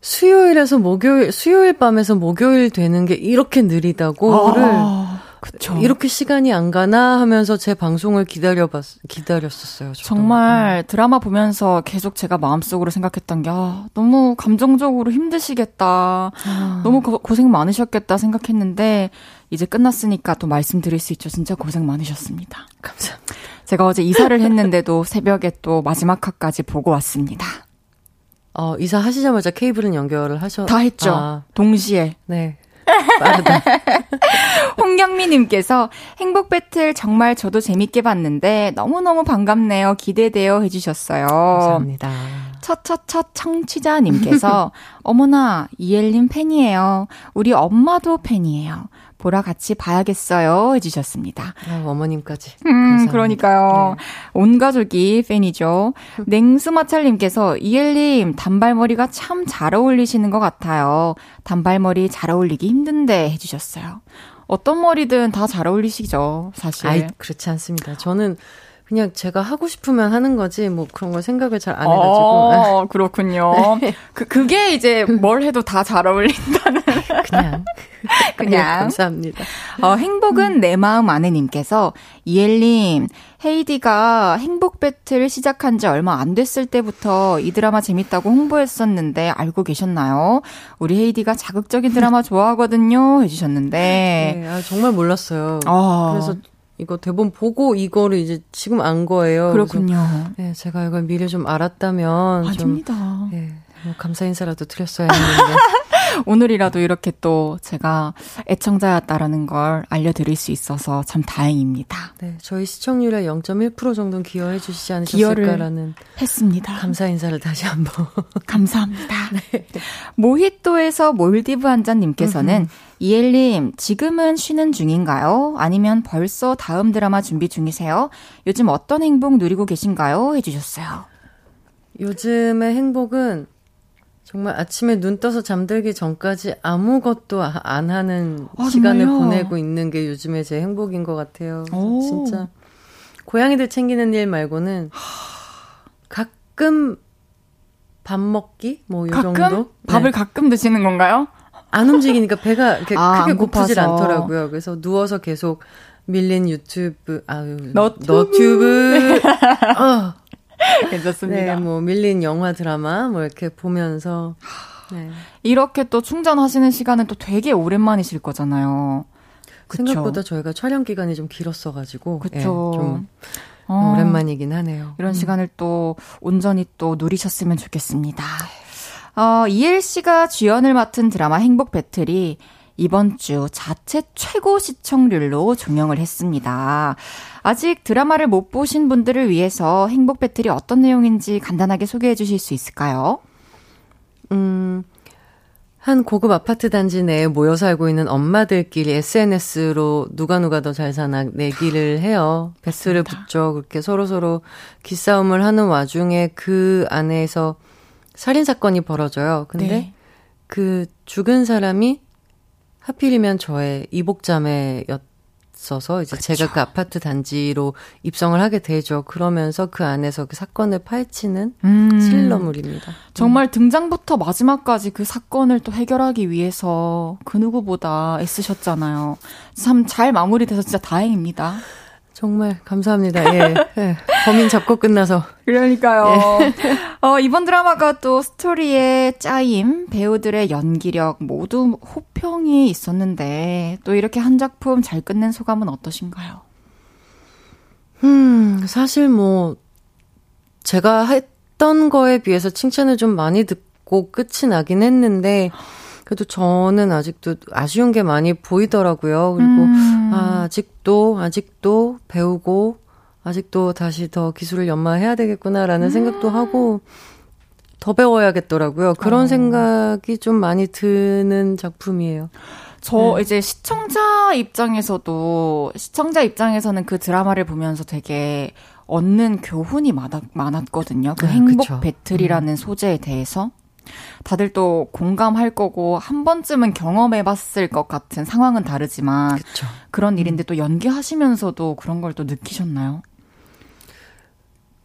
Speaker 3: 수요일에서 목요일, 수요일 밤에서 목요일 되는 게 이렇게 느리다고를 아. 그쵸. 이렇게 시간이 안 가나 하면서 제 방송을 기다려봤, 기다렸었어요. 저도.
Speaker 1: 정말 음. 드라마 보면서 계속 제가 마음속으로 생각했던 게, 아, 너무 감정적으로 힘드시겠다. 아. 너무 고, 고생 많으셨겠다 생각했는데, 이제 끝났으니까 또 말씀드릴 수 있죠. 진짜 고생 많으셨습니다.
Speaker 3: 감사합니다.
Speaker 1: 제가 어제 이사를 했는데도 새벽에 또 마지막 화까지 보고 왔습니다.
Speaker 3: 어, 이사 하시자마자 케이블은 연결을 하셨...
Speaker 1: 다 했죠. 아. 동시에.
Speaker 3: 네.
Speaker 1: 빠르다. 홍경미님께서 행복 배틀 정말 저도 재밌게 봤는데 너무너무 반갑네요. 기대돼요. 해주셨어요.
Speaker 3: 감사합니다.
Speaker 1: 첫첫첫 청취자님께서 어머나 이엘님 팬이에요. 우리 엄마도 팬이에요. 보라 같이 봐야겠어요. 해주셨습니다.
Speaker 3: 아, 어머님까지.
Speaker 1: 음, 그러니까요. 네. 온 가족이 팬이죠. 냉수마찰님께서 이엘님 단발머리가 참 잘 어울리시는 것 같아요. 단발머리 잘 어울리기 힘든데 해주셨어요. 어떤 머리든 다 잘 어울리시죠, 사실.
Speaker 3: 아이, 그렇지 않습니다. 저는 그냥 제가 하고 싶으면 하는 거지 뭐 그런 걸 생각을 잘 안 해가지고.
Speaker 1: 어, 그렇군요. 네. 그 그게 이제 뭘 해도 다 잘 어울린다는.
Speaker 3: 그냥. 그냥. 네, 감사합니다.
Speaker 1: 어, 행복은 음. 내 마음 안에님께서 이엘님 헤이디가 행복 배틀 시작한 지 얼마 안 됐을 때부터 이 드라마 재밌다고 홍보했었는데 알고 계셨나요? 우리 헤이디가 자극적인 드라마 좋아하거든요 해주셨는데.
Speaker 3: 네, 아, 정말 몰랐어요. 어. 그래서 이거 대본 보고 이거를 이제 지금 안 거예요.
Speaker 1: 그렇군요.
Speaker 3: 네, 제가 이걸 미리 좀 알았다면
Speaker 1: 아닙니다.
Speaker 3: 좀, 네, 뭐 감사 인사라도 드렸어야 했는데.
Speaker 1: 오늘이라도 이렇게 또 제가 애청자였다라는 걸 알려드릴 수 있어서 참 다행입니다.
Speaker 3: 네, 저희 시청률의 0.1% 정도는 기여해 주시지 않으셨을까라는
Speaker 1: 했습니다.
Speaker 3: 감사 인사를 다시 한번
Speaker 1: 감사합니다. 네. 모히또에서 몰디브 한잔님께서는 이엘님 지금은 쉬는 중인가요? 아니면 벌써 다음 드라마 준비 중이세요? 요즘 어떤 행복 누리고 계신가요? 해주셨어요.
Speaker 3: 요즘의 행복은 정말 아침에 눈 떠서 잠들기 전까지 아무것도 아, 안 하는 아, 시간을? 보내고 있는 게 요즘에 제 행복인 것 같아요. 진짜 고양이들 챙기는 일 말고는 가끔 밥 먹기 뭐이 정도.
Speaker 1: 밥을 네. 가끔 드시는 건가요?
Speaker 3: 안 움직이니까 배가 이렇게 아, 크게 고프질 않더라고요. 그래서 누워서 계속 밀린 유튜브, 아유, 너튜브. 너튜브. 어.
Speaker 1: 괜찮습니다.
Speaker 3: 네, 뭐 밀린 영화 드라마 뭐 이렇게 보면서
Speaker 1: 네. 이렇게 또 충전하시는 시간은 또 되게 오랜만이실 거잖아요.
Speaker 3: 그쵸? 생각보다 저희가 촬영 기간이 좀 길었어가지고 그쵸. 네, 좀 어, 오랜만이긴 하네요.
Speaker 1: 이런 음. 시간을 또 온전히 또 누리셨으면 좋겠습니다. 어, 이엘 씨가 주연을 맡은 드라마 행복 배틀이 이번 주 자체 최고 시청률로 종영을 했습니다. 아직 드라마를 못 보신 분들을 위해서 행복 배틀이 어떤 내용인지 간단하게 소개해 주실 수 있을까요?
Speaker 3: 음, 한 고급 아파트 단지 내에 모여 살고 있는 엄마들끼리 SNS로 누가 누가 더 잘 사나 내기를 해요. 배틀을 붙죠. 그렇게 서로서로 기싸움을 하는 와중에 그 안에서 살인 사건이 벌어져요. 근데 네. 그 죽은 사람이 하필이면 저의 이복자매였 어서 이제 그쵸. 제가 그 아파트 단지로 입성을 하게 되죠. 그러면서 그 안에서 그 사건을 파헤치는 음. 스릴러물입니다.
Speaker 1: 정말 음. 등장부터 마지막까지 그 사건을 또 해결하기 위해서 그 누구보다 애쓰셨잖아요. 참 잘 마무리돼서 진짜 다행입니다.
Speaker 3: 정말 감사합니다. 예. 예. 범인 잡고 끝나서.
Speaker 1: 그러니까요. 예. 어, 이번 드라마가 또 스토리의 짜임, 배우들의 연기력 모두 호평이 있었는데 또 이렇게 한 작품 잘 끝낸 소감은 어떠신가요?
Speaker 3: 음, 사실 뭐 제가 했던 거에 비해서 칭찬을 좀 많이 듣고 끝이 나긴 했는데 그래도 저는 아직도 아쉬운 게 많이 보이더라고요. 그리고 음. 아, 아직도 아직도 배우고 아직도 다시 더 기술을 연마해야 되겠구나라는 음. 생각도 하고 더 배워야겠더라고요. 그런 어. 생각이 좀 많이 드는 작품이에요.
Speaker 1: 저 네. 이제 시청자 입장에서도 시청자 입장에서는 그 드라마를 보면서 되게 얻는 교훈이 많았, 많았거든요. 그 네, 행복 그쵸. 배틀이라는 음. 소재에 대해서. 다들 또 공감할 거고 한 번쯤은 경험해 봤을 것 같은 상황은 다르지만 그쵸. 그런 음. 일인데 또 연기하시면서도 그런 걸 또 느끼셨나요?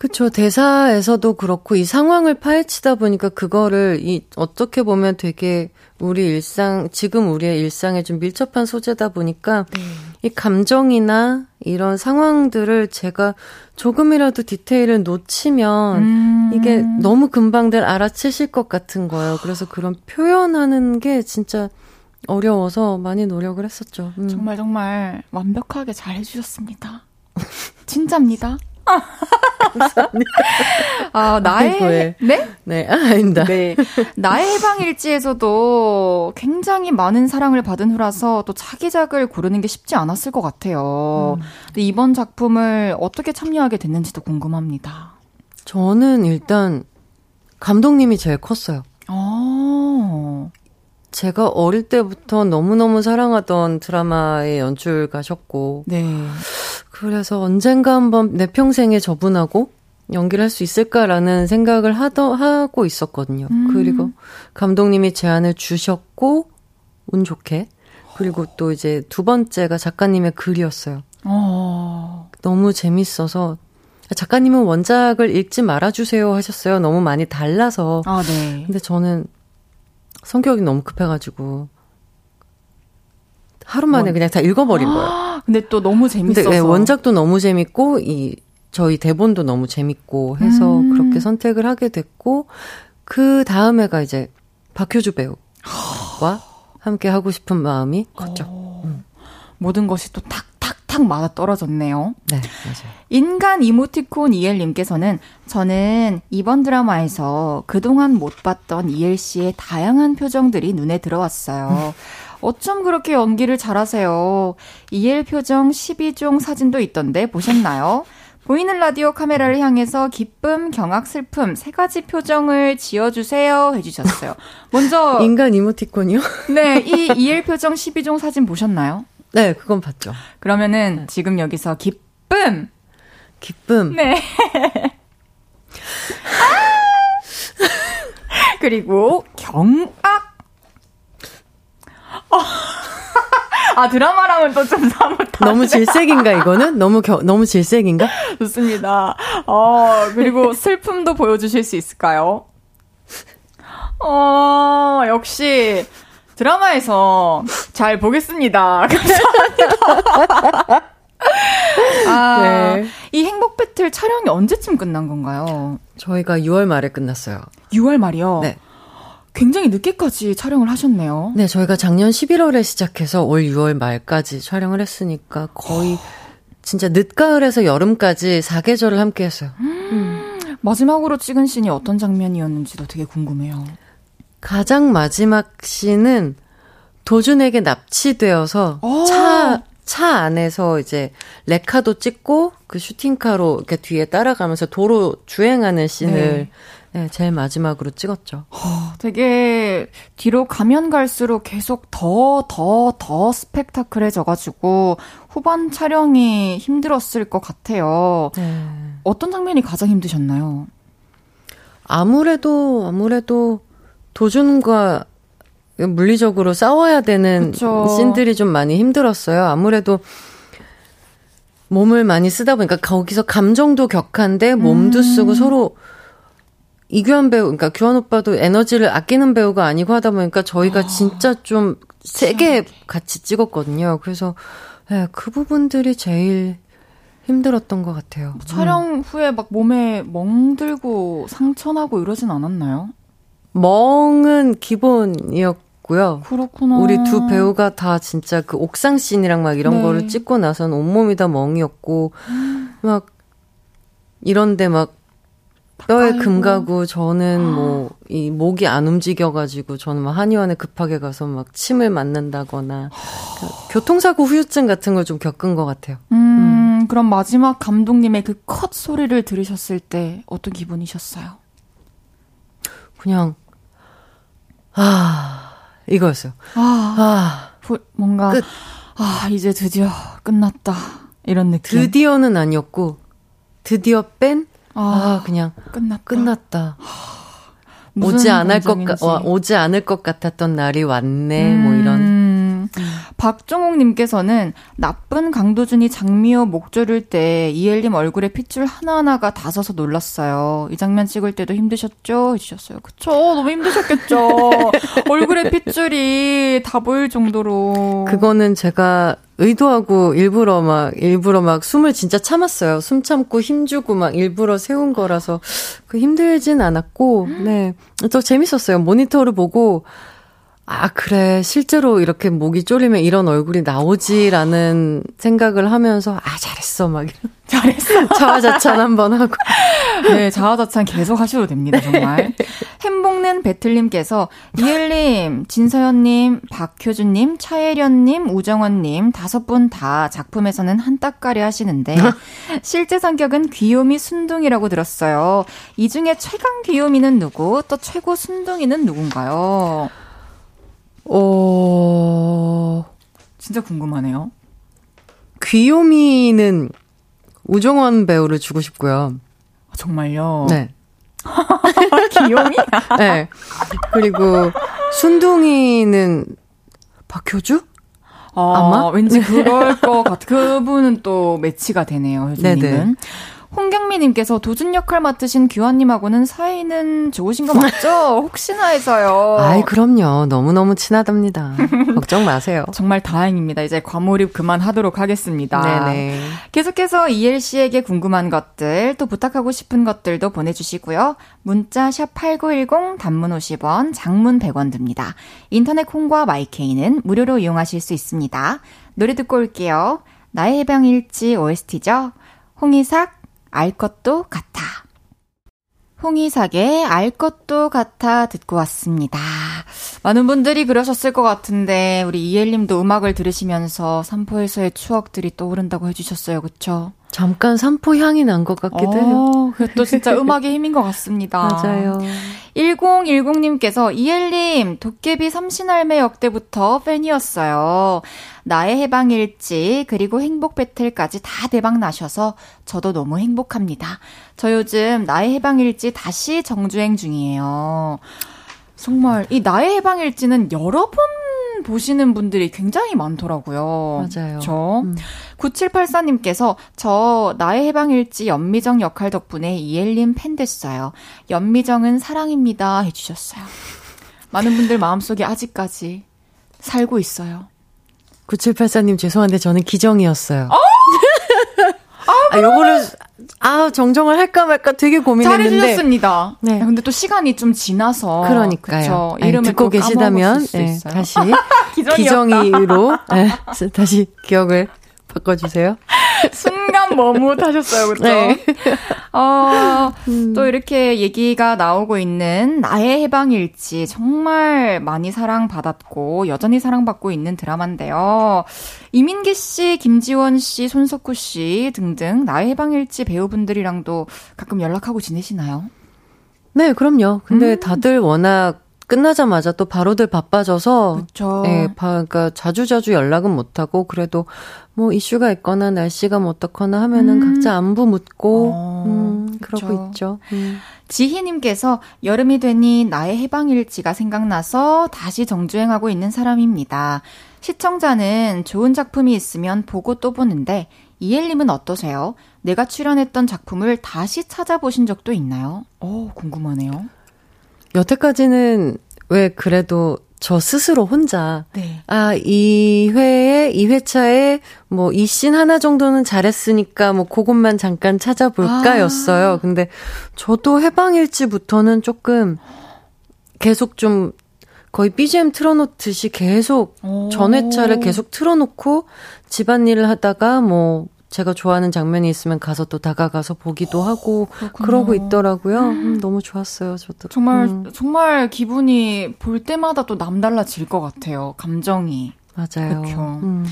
Speaker 3: 그쵸. 대사에서도 그렇고 이 상황을 파헤치다 보니까 그거를 이 어떻게 보면 되게 우리 일상 지금 우리의 일상에 좀 밀접한 소재다 보니까 네. 이 감정이나 이런 상황들을 제가 조금이라도 디테일을 놓치면 음. 이게 너무 금방들 알아채실 것 같은 거예요. 그래서 그런 표현하는 게 진짜 어려워서 많이 노력을 했었죠.
Speaker 1: 음. 정말 정말 완벽하게 잘 해주셨습니다. 진짜입니다.
Speaker 3: 감사합니다.
Speaker 1: 아, 나의
Speaker 3: 네? 네, 아, 아닙니다. 네.
Speaker 1: 나의 해방 일지에서도 굉장히 많은 사랑을 받은 후라서 또 차기작을 고르는 게 쉽지 않았을 것 같아요. 음. 근데 이번 작품을 어떻게 참여하게 됐는지도 궁금합니다.
Speaker 3: 저는 일단 감독님이 제일 컸어요. 어. 제가 어릴 때부터 너무너무 사랑하던 드라마의 연출 가셨고, 네. 그래서 언젠가 한번 내 평생에 저분하고 연기를 할 수 있을까라는 생각을 하더, 하고 있었거든요. 음. 그리고 감독님이 제안을 주셨고, 운 좋게. 그리고 또 이제 두 번째가 작가님의 글이었어요. 어. 너무 재밌어서 작가님은 원작을 읽지 말아주세요 하셨어요. 너무 많이 달라서. 아, 네. 근데 저는 성격이 너무 급해가지고 하루 만에 원... 그냥 다 읽어버린 거예요.
Speaker 1: 근데 또 너무 재밌어서. 근데, 네,
Speaker 3: 원작도 너무 재밌고 이 저희 대본도 너무 재밌고 해서 음. 그렇게 선택을 하게 됐고 그 다음에가 이제 박효주 배우와 함께 하고 싶은 마음이 컸죠. 음.
Speaker 1: 모든 것이 또 탁탁탁 탁 맞아 떨어졌네요.
Speaker 3: 네, 맞아요.
Speaker 1: 인간 이모티콘 이엘님께서는 저는 이번 드라마에서 그동안 못 봤던 이엘 씨의 다양한 표정들이 눈에 들어왔어요. 어쩜 그렇게 연기를 잘하세요? 이엘 표정 12종 사진도 있던데 보셨나요? 보이는 라디오 카메라를 향해서 기쁨, 경악, 슬픔 세 가지 표정을 지어주세요 해주셨어요. 먼저
Speaker 3: 인간 이모티콘이요?
Speaker 1: 네, 이 이엘 표정 12종 사진 보셨나요?
Speaker 3: 네, 그건 봤죠.
Speaker 1: 그러면은 네. 지금 여기서 기쁨,
Speaker 3: 기쁨,
Speaker 1: 네. 그리고 경악. 어. 아 드라마랑은 또 좀 사뭇
Speaker 3: 너무 질색인가 이거는 너무 겨, 너무 질색인가?
Speaker 1: 좋습니다. 어 그리고 슬픔도 보여주실 수 있을까요? 어 역시 드라마에서 잘 보겠습니다. 감사합니다. 아, 네. 이 행복 배틀 촬영이 언제쯤 끝난 건가요?
Speaker 3: 저희가 6월 말에 끝났어요.
Speaker 1: 6월 말이요?
Speaker 3: 네.
Speaker 1: 굉장히 늦게까지 촬영을 하셨네요.
Speaker 3: 네, 저희가 작년 11월에 시작해서 올 6월 말까지 촬영을 했으니까 거의 진짜 늦가을에서 여름까지 4계절을 함께 했어요. 음.
Speaker 1: 마지막으로 찍은 씬이 어떤 장면이었는지도 되게 궁금해요.
Speaker 3: 가장 마지막 씬은 도준에게 납치되어서 어. 차, 차 안에서 이제 레카도 찍고 그 슈팅카로 이렇게 뒤에 따라가면서 도로 주행하는 씬을 네. 네, 제일 마지막으로 찍었죠.
Speaker 1: 어, 되게 뒤로 가면 갈수록 계속 더, 더, 더 스펙타클해져가지고 후반 촬영이 힘들었을 것 같아요. 네. 어떤 장면이 가장 힘드셨나요?
Speaker 3: 아무래도, 아무래도 도준과 물리적으로 싸워야 되는 그쵸. 씬들이 좀 많이 힘들었어요. 아무래도 몸을 많이 쓰다 보니까 거기서 감정도 격한데 몸도 음. 쓰고 서로 이규환 배우, 그러니까 규환 오빠도 에너지를 아끼는 배우가 아니고 하다 보니까 저희가 아, 진짜 좀 세게 같이 찍었거든요. 그래서 네, 그 부분들이 제일 힘들었던 것 같아요.
Speaker 1: 뭐 촬영 음. 후에 막 몸에 멍들고 상처나고 이러진 않았나요?
Speaker 3: 멍은 기본이었고요.
Speaker 1: 그렇구나.
Speaker 3: 우리 두 배우가 다 진짜 그 옥상 씬이랑 막 이런 네. 거를 찍고 나선 온몸이 다 멍이었고, 막, 이런데 막 뼈에 금 가고 저는 뭐 이 목이 안 움직여가지고 저는 막 한의원에 급하게 가서 막 침을 맞는다거나 그러니까 교통사고 후유증 같은 걸 좀 겪은 것 같아요.
Speaker 1: 음, 음. 그럼 마지막 감독님의 그 컷 소리를 들으셨을 때 어떤 기분이셨어요?
Speaker 3: 그냥 아 이거였어요.
Speaker 1: 아, 아 뭔가 끝. 아 이제 드디어 끝났다 이런 느낌.
Speaker 3: 드디어는 아니었고 드디어 뺀 아, 아 그냥
Speaker 1: 끝났다.
Speaker 3: 끝났다. 오지 않을 것 와, 오지 않을 것 같았던 날이 왔네. 음, 뭐 이런. 음.
Speaker 1: 박종옥님께서는 나쁜 강도준이 장미호 목 조를 때 이엘님 얼굴에 핏줄 하나하나가 다 서서 놀랐어요. 이 장면 찍을 때도 힘드셨죠? 해주셨어요. 그쵸? 너무 힘드셨겠죠? 얼굴에 핏줄이 다 보일 정도로.
Speaker 3: 그거는 제가 의도하고 일부러 막 일부러 막 숨을 진짜 참았어요. 숨 참고 힘주고 막 일부러 세운 거라서 그 힘들진 않았고 네. 또 재밌었어요. 모니터를 보고 아, 그래. 실제로 이렇게 목이 졸리면 이런 얼굴이 나오지라는 생각을 하면서, 아, 잘했어. 막.
Speaker 1: 잘했어.
Speaker 3: 자화자찬 한번 하고.
Speaker 1: 네, 자화자찬 계속 하셔도 됩니다, 정말. 햄복는 배틀님께서, 이엘님, 진서연님, 박효준님, 차혜련님, 우정원님, 다섯 분 다 작품에서는 한따까리 하시는데, 실제 성격은 귀요미 순둥이라고 들었어요. 이 중에 최강 귀요미는 누구? 또 최고 순둥이는 누군가요?
Speaker 3: 어,
Speaker 1: 진짜 궁금하네요.
Speaker 3: 귀요미는 우정원 배우를 주고 싶고요.
Speaker 1: 아, 정말요?
Speaker 3: 네.
Speaker 1: 귀요미?
Speaker 3: 네. 그리고 순둥이는 박효주?
Speaker 1: 아, 아마 왠지 그럴 것 같아. 그분은 또 매치가 되네요, 효주님은. 홍경미님께서 도준 역할 맡으신 규환님하고는 사이는 좋으신 거 맞죠? 혹시나 해서요.
Speaker 3: 아이, 그럼요. 너무너무 친하답니다. 걱정 마세요.
Speaker 1: 정말 다행입니다. 이제 과몰입 그만하도록 하겠습니다.
Speaker 3: 네네.
Speaker 1: 계속해서 이엘 씨에게 궁금한 것들, 또 부탁하고 싶은 것들도 보내주시고요. 문자 샵8910 단문 50원, 장문 100원 듭니다. 인터넷 콩과 마이케이는 무료로 이용하실 수 있습니다. 노래 듣고 올게요. 나의 해방일지 OST죠. 홍이삭, 알 것도 같아. 홍이삭의 알 것도 같아 듣고 왔습니다. 많은 분들이 그러셨을 것 같은데 우리 이엘님도 음악을 들으시면서 삼포에서의 추억들이 떠오른다고 해주셨어요, 그쵸?
Speaker 3: 잠깐 삼포 향이 난 것 같기도 어, 해요.
Speaker 1: 그것도 진짜 음악의 힘인 것 같습니다.
Speaker 3: 맞아요.
Speaker 1: 1010님께서 이엘님 도깨비 삼신할매 역대부터 팬이었어요. 나의 해방일지 그리고 행복 배틀까지 다 대박 나셔서 저도 너무 행복합니다. 저 요즘 나의 해방일지 다시 정주행 중이에요. 정말 이 나의 해방일지는 여러 번 보시는 분들이 굉장히 많더라고요.
Speaker 3: 맞아요.
Speaker 1: 저 음. 9784님께서 저 나의 해방일지 연미정 역할 덕분에 이엘님 팬 됐어요. 연미정은 사랑입니다 해주셨어요. 많은 분들 마음속에 아직까지 살고 있어요.
Speaker 3: 9784님 죄송한데 저는 기정이었어요. 어? 아, 요거를 아, 정정을 할까 말까 되게 고민했는데.
Speaker 1: 잘해주셨습니다. 네. 근데 또 시간이 좀 지나서.
Speaker 3: 그러니까요. 그쵸? 이름을 듣고 계시다면, 네, 다시 기정이로 네, 다시 기억을 바꿔주세요.
Speaker 1: 순간 머뭇하셨어요, 그렇죠? 네. 어, 음. 또 이렇게 얘기가 나오고 있는 나의 해방일지 정말 많이 사랑받았고 여전히 사랑받고 있는 드라마인데요. 이민기 씨, 김지원 씨, 손석구 씨 등등 나의 해방일지 배우분들이랑도 가끔 연락하고 지내시나요?
Speaker 3: 네, 그럼요. 근데 음. 다들 워낙 끝나자마자 또 바로들 바빠져서
Speaker 1: 그쵸.
Speaker 3: 예, 그러니까 자주 자주 연락은 못 하고 그래도 뭐 이슈가 있거나 날씨가 뭐 어떻거나 하면은 음. 각자 안부 묻고 어, 음, 그러고 있죠. 음.
Speaker 1: 지희님께서 여름이 되니 나의 해방일지가 생각나서 다시 정주행하고 있는 사람입니다. 시청자는 좋은 작품이 있으면 보고 또 보는데 이엘님은 어떠세요? 내가 출연했던 작품을 다시 찾아보신 적도 있나요? 어, 궁금하네요.
Speaker 3: 여태까지는 왜 그래도 저 스스로 혼자
Speaker 1: 네.
Speaker 3: 아, 이 회에 이 회차에 뭐 이 씬 하나 정도는 잘했으니까 뭐 그것만 잠깐 찾아볼까였어요. 아. 근데 저도 해방일지부터는 조금 계속 좀 거의 BGM 틀어놓듯이 계속 전 회차를 계속 틀어놓고 집안일을 하다가 뭐 제가 좋아하는 장면이 있으면 가서 또 다가가서 보기도 하고 그렇군요. 그러고 있더라고요. 음, 너무 좋았어요, 저도.
Speaker 1: 정말 음. 정말 기분이 볼 때마다 또 남달라질 것 같아요. 감정이.
Speaker 3: 맞아요.
Speaker 1: 그렇죠. 음.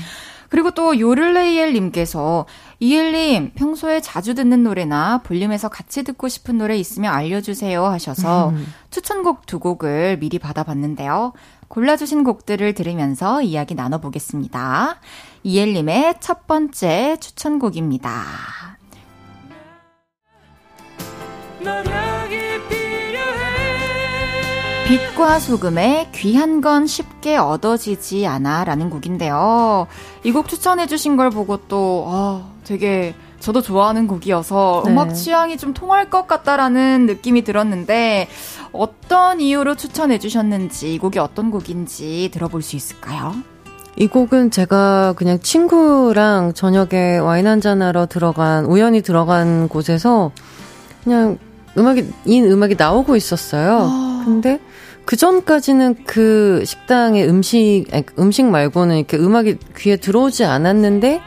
Speaker 1: 그리고 또 요를레이엘님께서 이엘님 평소에 자주 듣는 노래나 볼륨에서 같이 듣고 싶은 노래 있으면 알려주세요 하셔서 음. 추천곡 두 곡을 미리 받아봤는데요. 골라주신 곡들을 들으면서 이야기 나눠보겠습니다. 이엘님의 첫 번째 추천곡입니다. 빛과 소금의 귀한 건 쉽게 얻어지지 않아 라는 곡인데요. 이 곡 추천해주신 걸 보고 또, 아, 되게 저도 좋아하는 곡이어서 네. 음악 취향이 좀 통할 것 같다라는 느낌이 들었는데, 어떤 이유로 추천해 주셨는지, 이 곡이 어떤 곡인지 들어볼 수 있을까요?
Speaker 3: 이 곡은 제가 그냥 친구랑 저녁에 와인 한잔하러 들어간, 우연히 들어간 곳에서 그냥 음악이, 이 음악이 나오고 있었어요. 아. 근데 그 전까지는 그 식당의 음식, 아니, 음식 말고는 이렇게 음악이 귀에 들어오지 않았는데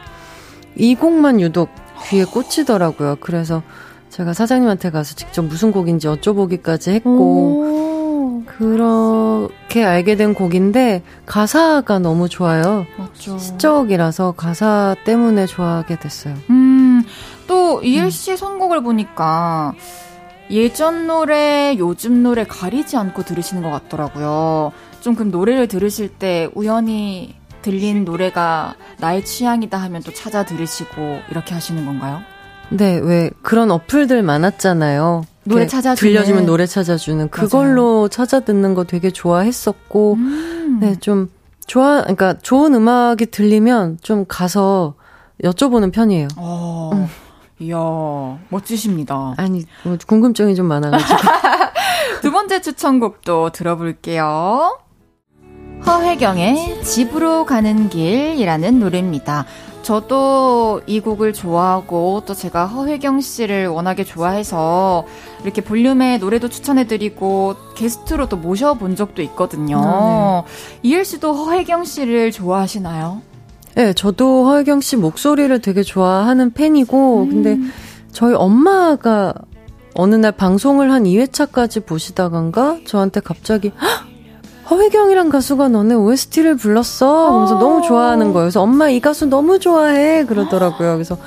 Speaker 3: 이 곡만 유독 귀에 꽂히더라고요. 그래서 제가 사장님한테 가서 직접 무슨 곡인지 여쭤보기까지 했고, 그렇게 알게 된 곡인데 가사가 너무 좋아요.
Speaker 1: 맞죠.
Speaker 3: 시적이라서 가사 때문에 좋아하게 됐어요.
Speaker 1: 음, 또 이엘 씨 선곡을 보니까 예전 노래, 요즘 노래 가리지 않고 들으시는 것 같더라고요. 좀 그럼 노래를 들으실 때 우연히 들린 노래가 나의 취향이다 하면 또 찾아 들으시고 이렇게 하시는 건가요?
Speaker 3: 네, 왜 그런 어플들 많았잖아요.
Speaker 1: 노래 찾아주는
Speaker 3: 들려주면 노래 찾아주는 그걸로 맞아요. 찾아 듣는 거 되게 좋아했었고 음. 네 좀 좋아 그러니까 좋은 음악이 들리면 좀 가서 여쭤보는 편이에요.
Speaker 1: 어. 음. 이야 멋지십니다.
Speaker 3: 아니 뭐 궁금증이 좀 많아가지고
Speaker 1: 두 번째 추천곡도 들어볼게요. 허혜경의 집으로 가는 길이라는 노래입니다. 저도 이 곡을 좋아하고 또 제가 허혜경 씨를 워낙에 좋아해서 이렇게 볼륨에 노래도 추천해드리고 게스트로 또 모셔본 적도 있거든요. 아, 네. 이엘 씨도 허혜경 씨를 좋아하시나요?
Speaker 3: 네, 저도 허혜경 씨 목소리를 되게 좋아하는 팬이고, 음. 근데 저희 엄마가 어느 날 방송을 한 2회차까지 보시다간가 저한테 갑자기 허혜경이란 가수가 너네 OST를 불렀어. 그래서 너무 좋아하는 거예요. 그래서 엄마 이 가수 너무 좋아해. 그러더라고요. 그래서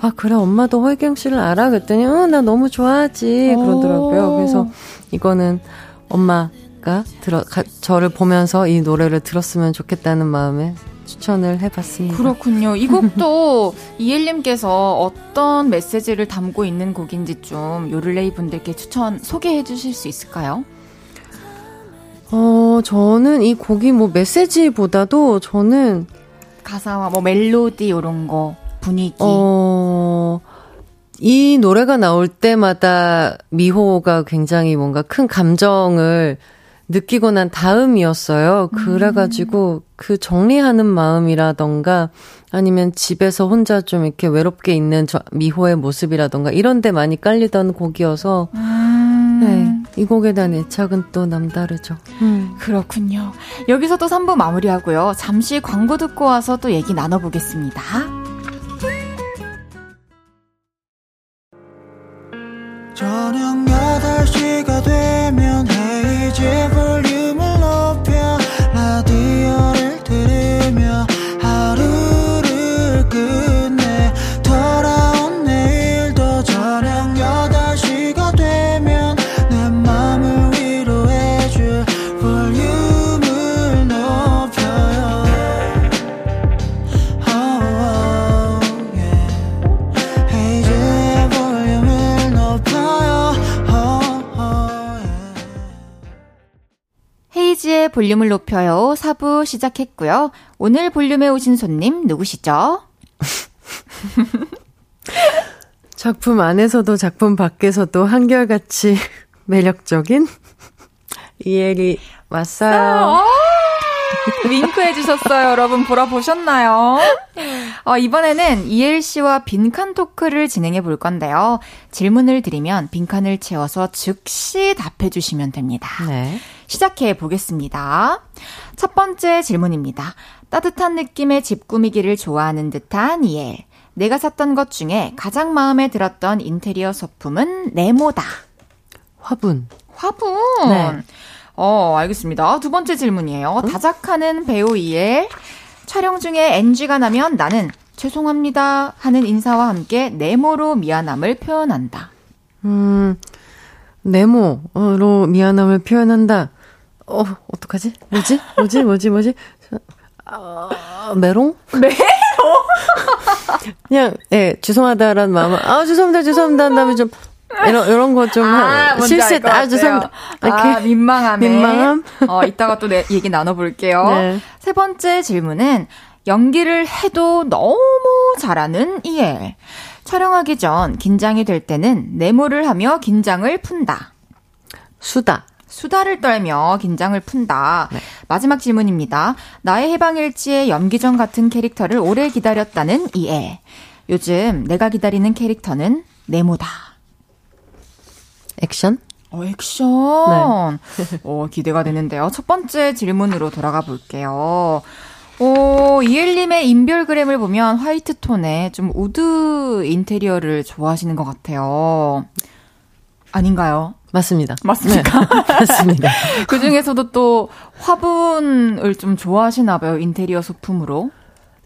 Speaker 3: 아 그래 엄마도 허혜경 씨를 알아 그랬더니 어나 너무 좋아하지 그러더라고요. 그래서 이거는 엄마가 들어 가, 저를 보면서 이 노래를 들었으면 좋겠다는 마음에 추천을 해봤습니다.
Speaker 1: 그렇군요. 이 곡도 이엘님께서 어떤 메시지를 담고 있는 곡인지 좀 요를레이 분들께 추천 소개해 주실 수 있을까요?
Speaker 3: 어, 저는 이 곡이 뭐 메시지보다도 저는
Speaker 1: 가사와 뭐 멜로디 이런 거 분위기.
Speaker 3: 어, 이 노래가 나올 때마다 미호가 굉장히 뭔가 큰 감정을 느끼고 난 다음이었어요. 그래가지고 그 정리하는 마음이라던가 아니면 집에서 혼자 좀 이렇게 외롭게 있는 저 미호의 모습이라던가 이런 데 많이 깔리던 곡이어서 음. 네, 이 곡에 대한 애착은 또 남다르죠.
Speaker 1: 음. 그렇군요. 여기서 또 3부 마무리하고요. 잠시 광고 듣고 와서 또 얘기 나눠보겠습니다. 저녁 8시가 되면 헤이즈 볼 볼륨을 높여요. 4부 시작했고요. 오늘 볼륨에 오신 손님 누구시죠?
Speaker 3: 작품 안에서도 작품 밖에서도 한결같이 매력적인 이엘이 왔어요.
Speaker 1: 윙크 해 주셨어요. 여러분 보러 보셨나요? 어, 이번에는 이엘 씨와 빈칸 토크를 진행해 볼 건데요. 질문을 드리면 빈칸을 채워서 즉시 답해 주시면 됩니다. 네. 시작해 보겠습니다. 첫 번째 질문입니다. 따뜻한 느낌의 집 꾸미기를 좋아하는 듯한 이엘. 내가 샀던 것 중에 가장 마음에 들었던 인테리어 소품은 네모다.
Speaker 3: 화분.
Speaker 1: 화분. 네. 어, 알겠습니다. 두 번째 질문이에요. 응? 다작하는 배우 이엘. 촬영 중에 NG가 나면 나는 죄송합니다 하는 인사와 함께 네모로 미안함을 표현한다.
Speaker 3: 음, 네모로 미안함을 표현한다. 어, 어떡하지? 뭐지? 뭐지? 뭐지? 뭐지? 아, 메롱?
Speaker 1: 메롱?
Speaker 3: 그냥, 예, 네, 죄송하다라는 마음은, 아, 죄송합니다, 죄송합니다 한 다음에 좀, 이런, 이런 거 좀, 아, 실수했다, 아, 죄송합니다.
Speaker 1: 이렇게. 아, 민망함
Speaker 3: 민망함?
Speaker 1: 어, 이따가 또 내, 얘기 나눠볼게요. 네. 세 번째 질문은, 연기를 해도 너무 잘하는 이엘. 촬영하기 전 긴장이 될 때는 네모를 하며 긴장을 푼다.
Speaker 3: 수다.
Speaker 1: 수다를 떨며 긴장을 푼다. 네. 마지막 질문입니다. 나의 해방일지의 연기전 같은 캐릭터를 오래 기다렸다는 이애. 요즘 내가 기다리는 캐릭터는 네모다.
Speaker 3: 액션?
Speaker 1: 어, 액션. 네. 어, 기대가 되는데요. 첫 번째 질문으로 돌아가 볼게요. 오, 이엘님의 인별그램을 보면 화이트 톤의 좀 우드 인테리어를 좋아하시는 것 같아요. 아닌가요?
Speaker 3: 맞습니다.
Speaker 1: 맞습니까?
Speaker 3: 네, 맞습니다.
Speaker 1: 그 중에서도 또 화분을 좀 좋아하시나 봐요, 인테리어 소품으로.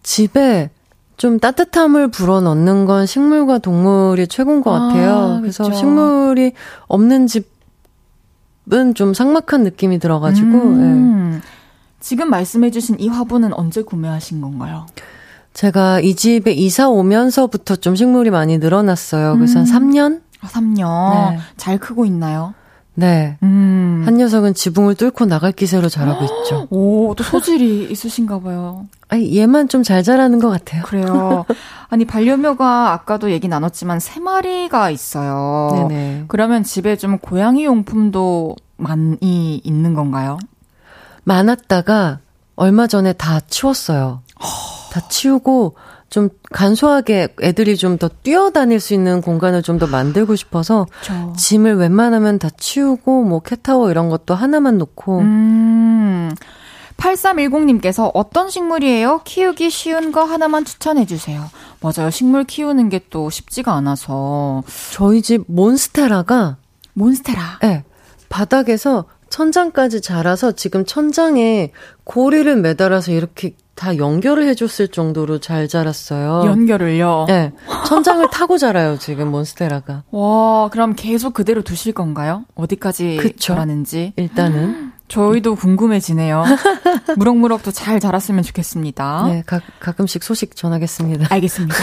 Speaker 3: 집에 좀 따뜻함을 불어넣는 건 식물과 동물이 최고인 것 같아요. 아, 그래서 그쵸. 식물이 없는 집은 좀 삭막한 느낌이 들어가지고. 음. 네.
Speaker 1: 지금 말씀해주신 이 화분은 언제 구매하신 건가요?
Speaker 3: 제가 이 집에 이사 오면서부터 좀 식물이 많이 늘어났어요. 그래서 음. 한 3년?
Speaker 1: 3년. 아, 네. 잘 크고 있나요?
Speaker 3: 네. 음. 한 녀석은 지붕을 뚫고 나갈 기세로 자라고 있죠.
Speaker 1: 오, 또 소질이 있으신가 봐요.
Speaker 3: 아니, 얘만 좀 잘 자라는 것 같아요.
Speaker 1: 그래요. 아니, 반려묘가 아까도 얘기 나눴지만 세 마리가 있어요. 네네. 그러면 집에 좀 고양이 용품도 많이 있는 건가요?
Speaker 3: 많았다가 얼마 전에 다 치웠어요. 다 치우고 좀 간소하게 애들이 좀 더 뛰어다닐 수 있는 공간을 좀 더 만들고 싶어서 그렇죠. 짐을 웬만하면 다 치우고 뭐 캣타워 이런 것도 하나만 놓고
Speaker 1: 음. 8310님께서 어떤 식물이에요? 키우기 쉬운 거 하나만 추천해 주세요. 맞아요. 식물 키우는 게 또 쉽지가 않아서.
Speaker 3: 저희 집 몬스테라가
Speaker 1: 몬스테라.
Speaker 3: 네. 바닥에서 천장까지 자라서 지금 천장에 고리를 매달아서 이렇게 다 연결을 해줬을 정도로 잘 자랐어요.
Speaker 1: 연결을요?
Speaker 3: 네. 천장을 타고 자라요, 지금 몬스테라가.
Speaker 1: 와, 그럼 계속 그대로 두실 건가요? 어디까지 그쵸? 자라는지?
Speaker 3: 일단은.
Speaker 1: 저희도 궁금해지네요. 무럭무럭 도 잘 자랐으면 좋겠습니다.
Speaker 3: 네, 가, 가끔씩 소식 전하겠습니다.
Speaker 1: 알겠습니다.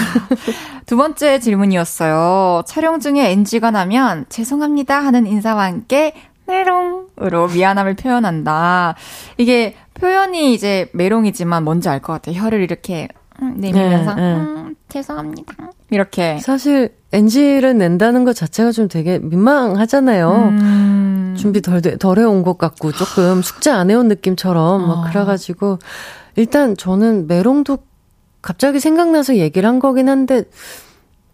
Speaker 1: 두 번째 질문이었어요. 촬영 중에 NG가 나면 죄송합니다 하는 인사와 함께 메롱으로 미안함을 표현한다. 이게 표현이 이제 메롱이지만 뭔지 알 것 같아요. 혀를 이렇게 내밀면서 네, 네. 음, 죄송합니다. 이렇게
Speaker 3: 사실 NG를 낸다는 것 자체가 좀 되게 민망하잖아요. 음. 준비 덜, 덜 해온 것 같고 조금 숙제 안 해온 느낌처럼 막 아. 그래가지고 일단 저는 메롱도 갑자기 생각나서 얘기를 한 거긴 한데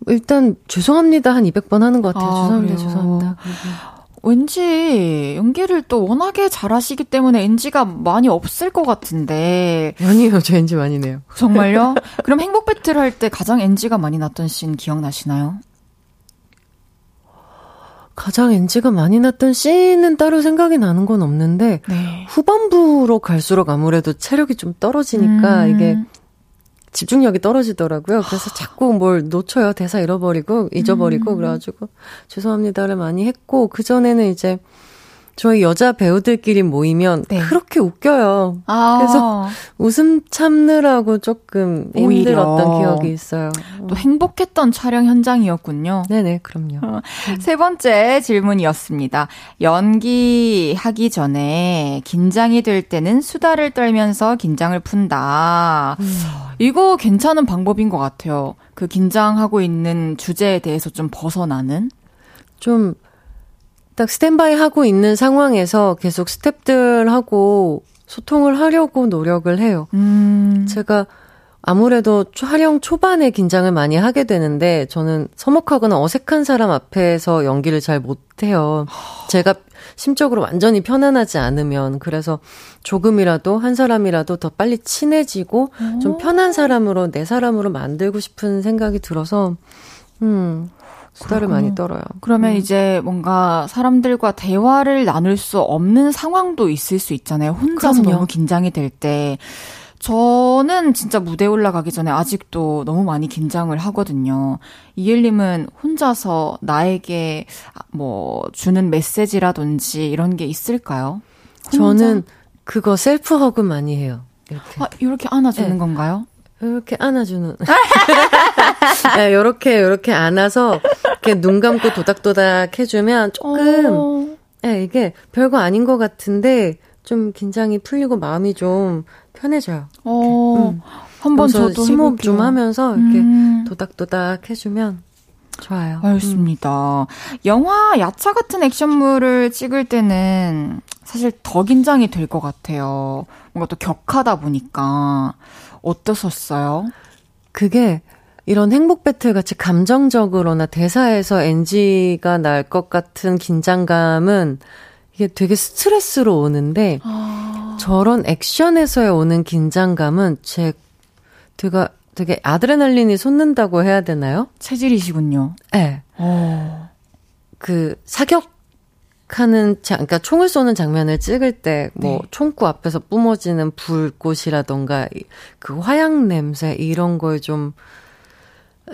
Speaker 3: 일단 죄송합니다 한 200번 하는 것 같아요. 아, 죄송합니다. 그래요? 죄송합니다.
Speaker 1: 왠지 연기를 또 워낙에 잘하시기 때문에 NG가 많이 없을 것 같은데.
Speaker 3: 아니에요, 저 NG 많이 내요.
Speaker 1: 정말요? 그럼 행복 배틀 할 때 가장 NG가 많이 났던 씬 기억나시나요?
Speaker 3: 가장 NG가 많이 났던 씬은 따로 생각이 나는 건 없는데 네. 후반부로 갈수록 아무래도 체력이 좀 떨어지니까 음. 이게 집중력이 떨어지더라고요. 그래서 자꾸 뭘 놓쳐요. 대사 잃어버리고 잊어버리고 음. 그래가지고 죄송합니다를 많이 했고 그 전에는 이제 저희 여자 배우들끼리 모이면 네. 그렇게 웃겨요. 아. 그래서 웃음 참느라고 조금 힘들었던 기억이 있어요.
Speaker 1: 또 행복했던 촬영 현장이었군요.
Speaker 3: 네네, 그럼요.
Speaker 1: 어, 세 번째 질문이었습니다. 연기하기 전에 긴장이 될 때는 수다를 떨면서 긴장을 푼다. 음. 이거 괜찮은 방법인 것 같아요. 그 긴장하고 있는 주제에 대해서 좀 벗어나는?
Speaker 3: 좀 딱 스탠바이 하고 있는 상황에서 계속 스탭들하고 소통을 하려고 노력을 해요. 음. 제가 아무래도 촬영 초반에 긴장을 많이 하게 되는데 저는 서먹하거나 어색한 사람 앞에서 연기를 잘 못해요. 제가 심적으로 완전히 편안하지 않으면 그래서 조금이라도 한 사람이라도 더 빨리 친해지고 좀 편한 사람으로 내 사람으로 만들고 싶은 생각이 들어서 음 수다를 많이 떨어요.
Speaker 1: 그러면 음. 이제 뭔가 사람들과 대화를 나눌 수 없는 상황도 있을 수 있잖아요. 혼자서 그럼요. 너무 긴장이 될 때. 저는 진짜 무대 올라가기 전에 아직도 너무 많이 긴장을 하거든요. 이엘님은 혼자서 나에게 뭐 주는 메시지라든지 이런 게 있을까요?
Speaker 3: 혼자? 저는 그거 셀프 허그 많이 해요.
Speaker 1: 이렇게. 아, 이렇게 안아주는 네. 건가요?
Speaker 3: 이렇게 안아주는. 네, 요렇게, 요렇게 안아서, 이렇게 눈 감고 도닥도닥 해주면 조금, 어... 네, 이게 별거 아닌 것 같은데, 좀 긴장이 풀리고 마음이 좀 편해져요. 어,
Speaker 1: 음. 한번 저도
Speaker 3: 심호흡 해볼게요. 좀 하면서 이렇게 음. 도닥도닥 해주면 좋아요.
Speaker 1: 알겠습니다. 음. 영화 야차 같은 액션물을 찍을 때는 사실 더 긴장이 될 것 같아요. 뭔가 또 격하다 보니까. 어떠셨어요?
Speaker 3: 그게 이런 행복 배틀 같이 감정적으로나 대사에서 NG가 날 것 같은 긴장감은 이게 되게 스트레스로 오는데 아... 저런 액션에서의 오는 긴장감은 제 제가 되게 아드레날린이 솟는다고 해야 되나요?
Speaker 1: 체질이시군요.
Speaker 3: 네. 오. 어. 그 사격 하는 그러니까 총을 쏘는 장면을 찍을 때뭐 네. 총구 앞에서 뿜어지는 불꽃이라던가 그 화약 냄새 이런 걸 좀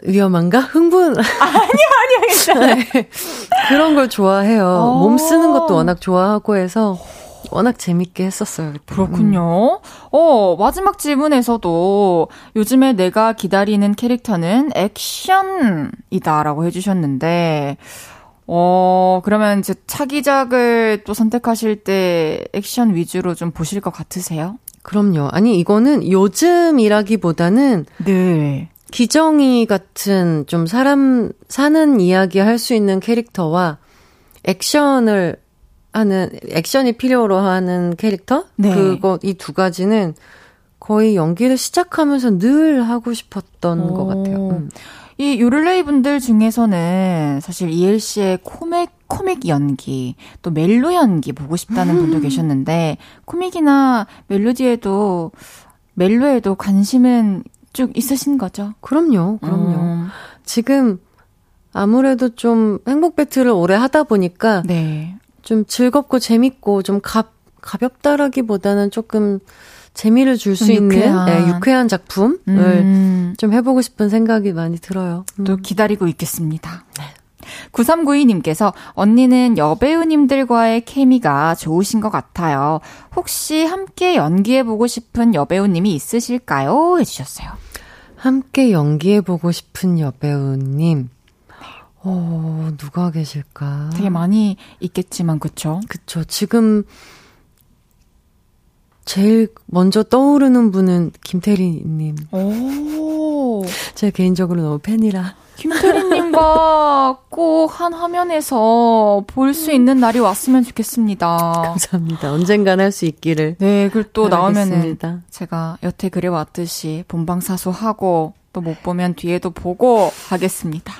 Speaker 3: 위험한가? 흥분.
Speaker 1: 아니요, 아니요, 괜찮아요. 네.
Speaker 3: 그런 걸 좋아해요. 오. 몸 쓰는 것도 워낙 좋아하고 해서 워낙 재밌게 했었어요.
Speaker 1: 그때. 그렇군요. 음. 어, 마지막 질문에서도 요즘에 내가 기다리는 캐릭터는 액션이다라고 해주셨는데, 어, 그러면 이제 차기작을 또 선택하실 때 액션 위주로 좀 보실 것 같으세요?
Speaker 3: 그럼요. 아니, 이거는 요즘이라기보다는 네. 기정이 같은 좀 사람 사는 이야기 할 수 있는 캐릭터와 액션을 하는 액션이 필요로 하는 캐릭터 네. 그거 이 두 가지는 거의 연기를 시작하면서 늘 하고 싶었던 오. 것 같아요. 음.
Speaker 1: 이 요를레이 분들 중에서는 사실 이엘 씨의 코믹 코믹 연기, 또 멜로 연기 보고 싶다는 분도 음. 계셨는데, 코믹이나 멜로디에도, 멜로에도 관심은 쭉 있으신 거죠?
Speaker 3: 그럼요, 그럼요. 음. 지금 아무래도 좀 행복 배틀을 오래 하다 보니까, 네. 좀 즐겁고 재밌고 좀 가, 가볍다라기보다는 조금 재미를 줄 수 있는 네, 유쾌한 작품을 음. 좀 해보고 싶은 생각이 많이 들어요.
Speaker 1: 음. 또 기다리고 있겠습니다. 네. 9392님께서 언니는 여배우님들과의 케미가 좋으신 것 같아요. 혹시 함께 연기해보고 싶은 여배우님이 있으실까요? 해주셨어요.
Speaker 3: 함께 연기해보고 싶은 여배우님. 어, 누가 계실까?
Speaker 1: 되게 많이 있겠지만, 그쵸?
Speaker 3: 그쵸. 지금 제일 먼저 떠오르는 분은 김태리님. 오. 제 개인적으로 너무 팬이라.
Speaker 1: 김태리님과 꼭 한 화면에서 볼 수 있는 날이 왔으면 좋겠습니다.
Speaker 3: 감사합니다. 언젠간 할 수 있기를.
Speaker 1: 네, 그리고 또 나오면은 제가 여태 그래왔듯이 본방사수하고 또 못 보면 뒤에도 보고 하겠습니다.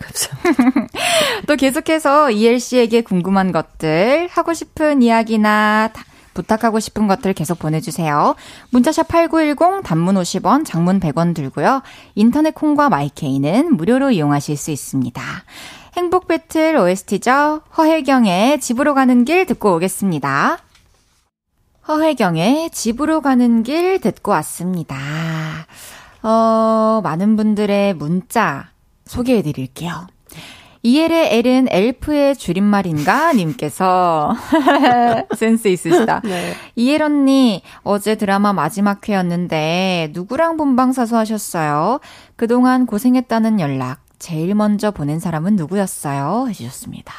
Speaker 3: 감사합니다.
Speaker 1: 또 계속해서 이엘 씨에게 궁금한 것들, 하고 싶은 이야기나 부탁하고 싶은 것들 계속 보내주세요. 문자샵 8910 단문 50원, 장문 100원 들고요. 인터넷 콩과 마이케이는 무료로 이용하실 수 있습니다. 행복 배틀 OST죠. 허혜경의 집으로 가는 길 듣고 오겠습니다. 허혜경의 집으로 가는 길 듣고 왔습니다. 어, 많은 분들의 문자 소개해 드릴게요. 이엘의 L은 엘프의 줄임말인가? 님께서. 센스 있으시다. 네. 이엘 언니, 어제 드라마 마지막 회였는데, 누구랑 본방 사수 하셨어요? 그동안 고생했다는 연락, 제일 먼저 보낸 사람은 누구였어요? 해주셨습니다.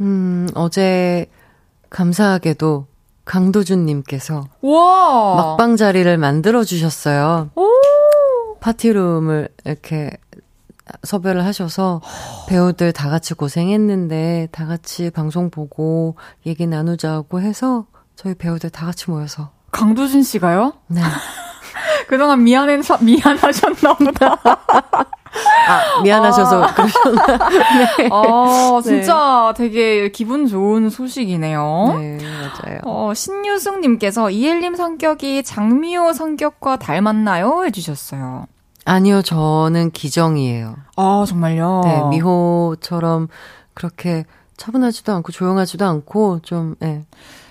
Speaker 3: 음, 어제, 감사하게도, 강도준님께서.
Speaker 1: 와!
Speaker 3: 막방 자리를 만들어주셨어요. 오! 파티룸을 이렇게 섭외를 하셔서 배우들 다 같이 고생했는데 다 같이 방송 보고 얘기 나누자고 해서 저희 배우들 다 같이 모여서
Speaker 1: 강두진 씨가요?
Speaker 3: 네.
Speaker 1: 그동안 미안해 미안하셨나 보다.
Speaker 3: 아, 미안하셔서 아. 그러셨나. 네.
Speaker 1: 아, 진짜 네. 되게 기분 좋은 소식이네요.
Speaker 3: 네, 맞아요.
Speaker 1: 어, 신유승님께서 이엘님 성격이 장미호 성격과 닮았나요? 해주셨어요.
Speaker 3: 아니요, 저는 기정이에요.
Speaker 1: 아, 정말요?
Speaker 3: 네, 미호처럼 그렇게 차분하지도 않고 조용하지도 않고 좀, 예. 네.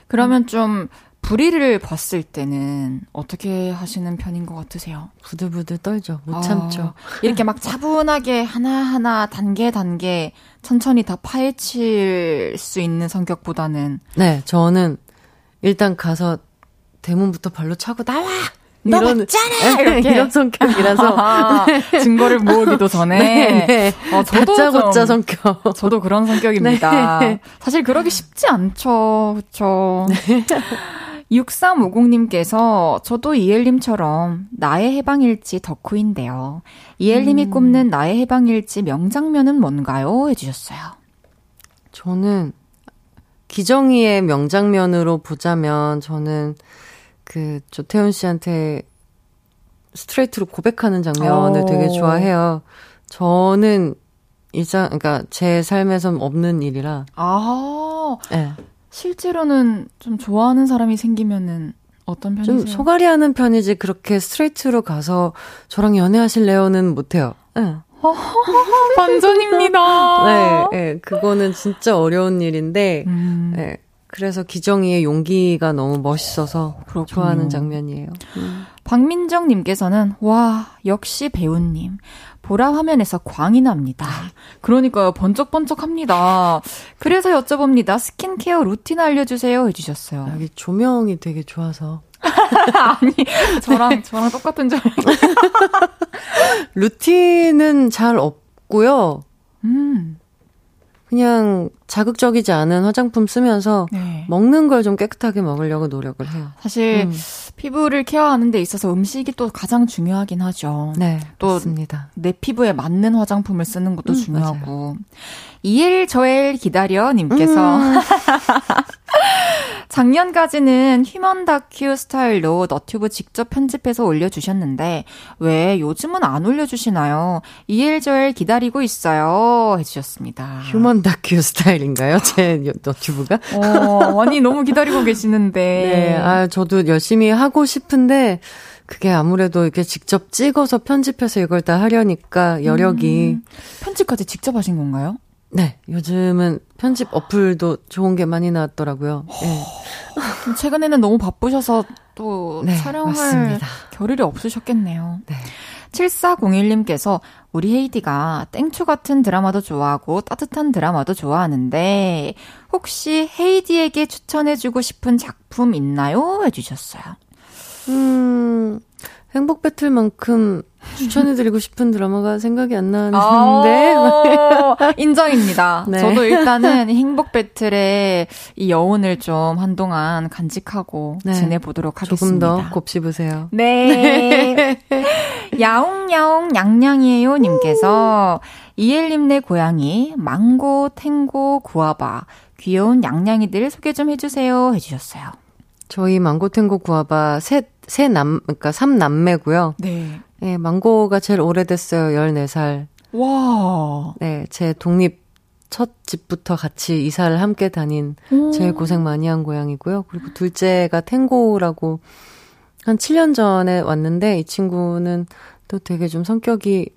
Speaker 1: 그러면 좀 불의를 봤을 때는 어떻게 하시는 편인 것 같으세요?
Speaker 3: 부들부들 떨죠. 못 아, 참죠.
Speaker 1: 이렇게 막 차분하게 하나하나 단계 단계 천천히 다 파헤칠 수 있는 성격보다는.
Speaker 3: 네, 저는 일단 가서 대문부터 발로 차고 나와!
Speaker 1: 너 이런, 맞잖아! 이렇게.
Speaker 3: 이런 성격이라서.
Speaker 1: 아, 증거를 모으기도 전에. 네, 네.
Speaker 3: 어, 저도 다짜고짜 성격.
Speaker 1: 저도 그런 성격입니다. 네. 사실 그러기 쉽지 않죠. 그쵸. 네. 6350님께서 저도 이엘님처럼 나의 해방일지 덕후인데요. 이엘님이 음. 꼽는 나의 해방일지 명장면은 뭔가요? 해주셨어요.
Speaker 3: 저는 기정이의 명장면으로 보자면 저는 그 조태훈 씨한테 스트레이트로 고백하는 장면을 오. 되게 좋아해요. 저는 일상 그러니까 제 삶에선 없는 일이라.
Speaker 1: 아. 네. 실제로는 좀 좋아하는 사람이 생기면은 어떤 편이세요? 좀
Speaker 3: 소갈이 하는 편이지 그렇게 스트레이트로 가서 저랑 연애하실래요는 못해요. 네.
Speaker 1: 반전입니다.
Speaker 3: 네, 네, 그거는 진짜 어려운 일인데, 음. 네, 그래서 기정이의 용기가 너무 멋있어서 그렇군요. 좋아하는 장면이에요. 음.
Speaker 1: 박민정님께서는 와 역시 배우님 보라 화면에서 광이 납니다. 그러니까요 번쩍번쩍합니다. 그래서 여쭤봅니다. 스킨케어 루틴 알려주세요 해주셨어요.
Speaker 3: 여기 조명이 되게 좋아서.
Speaker 1: 아니 저랑 저랑 똑같은 점.
Speaker 3: 루틴은 잘 없고요. 음. 그냥 자극적이지 않은 화장품 쓰면서 네. 먹는 걸 좀 깨끗하게 먹으려고 노력을 해요.
Speaker 1: 사실 음. 피부를 케어하는 데 있어서 음식이 또 가장 중요하긴 하죠.
Speaker 3: 네, 또.
Speaker 1: 내 피부에 맞는 화장품을 쓰는 것도 음, 중요하고. 이엘 저엘 기다려 님께서 음. 작년까지는 휴먼 다큐 스타일로 너튜브 직접 편집해서 올려주셨는데 왜 요즘은 안 올려주시나요? 이엘저엘 기다리고 있어요. 해주셨습니다.
Speaker 3: 휴먼 다큐 스타일 인가요? 제 너튜브가?
Speaker 1: 어, 많이 너무 기다리고 계시는데.
Speaker 3: 네, 아, 저도 열심히 하고 싶은데 그게 아무래도 이렇게 직접 찍어서 편집해서 이걸 다 하려니까 여력이. 음,
Speaker 1: 편집까지 직접 하신 건가요?
Speaker 3: 네, 요즘은 편집 어플도 좋은 게 많이 나왔더라고요. 네.
Speaker 1: 최근에는 너무 바쁘셔서 또 네, 촬영할 맞습니다. 겨를이 없으셨겠네요. 네. 7401님께서 우리 헤이디가 땡초 같은 드라마도 좋아하고 따뜻한 드라마도 좋아하는데 혹시 헤이디에게 추천해주고 싶은 작품 있나요? 해주셨어요.
Speaker 3: 음, 행복 배틀만큼 추천해드리고 싶은 드라마가 생각이 안 나는데.
Speaker 1: 아, 인정입니다. 네. 저도 일단은 행복 배틀의 이 여운을 좀 한동안 간직하고 네. 지내보도록 하겠습니다.
Speaker 3: 조금 더 곱씹으세요.
Speaker 1: 네. 야옹야옹 양양이에요 님께서 이엘님네 고양이 망고, 탱고, 구아바 귀여운 양양이들 소개 좀 해주세요 해주셨어요.
Speaker 3: 저희 망고탱고 구아바 셋, 세 남, 그러니까 삼남매고요. 네. 네, 망고가 제일 오래됐어요. 14살.
Speaker 1: 와.
Speaker 3: 네, 제 독립 첫 집부터 같이 이사를 함께 다닌 오. 제일 고생 많이 한 고양이고요. 그리고 둘째가 탱고라고 한 7년 전에 왔는데 이 친구는 또 되게 좀 성격이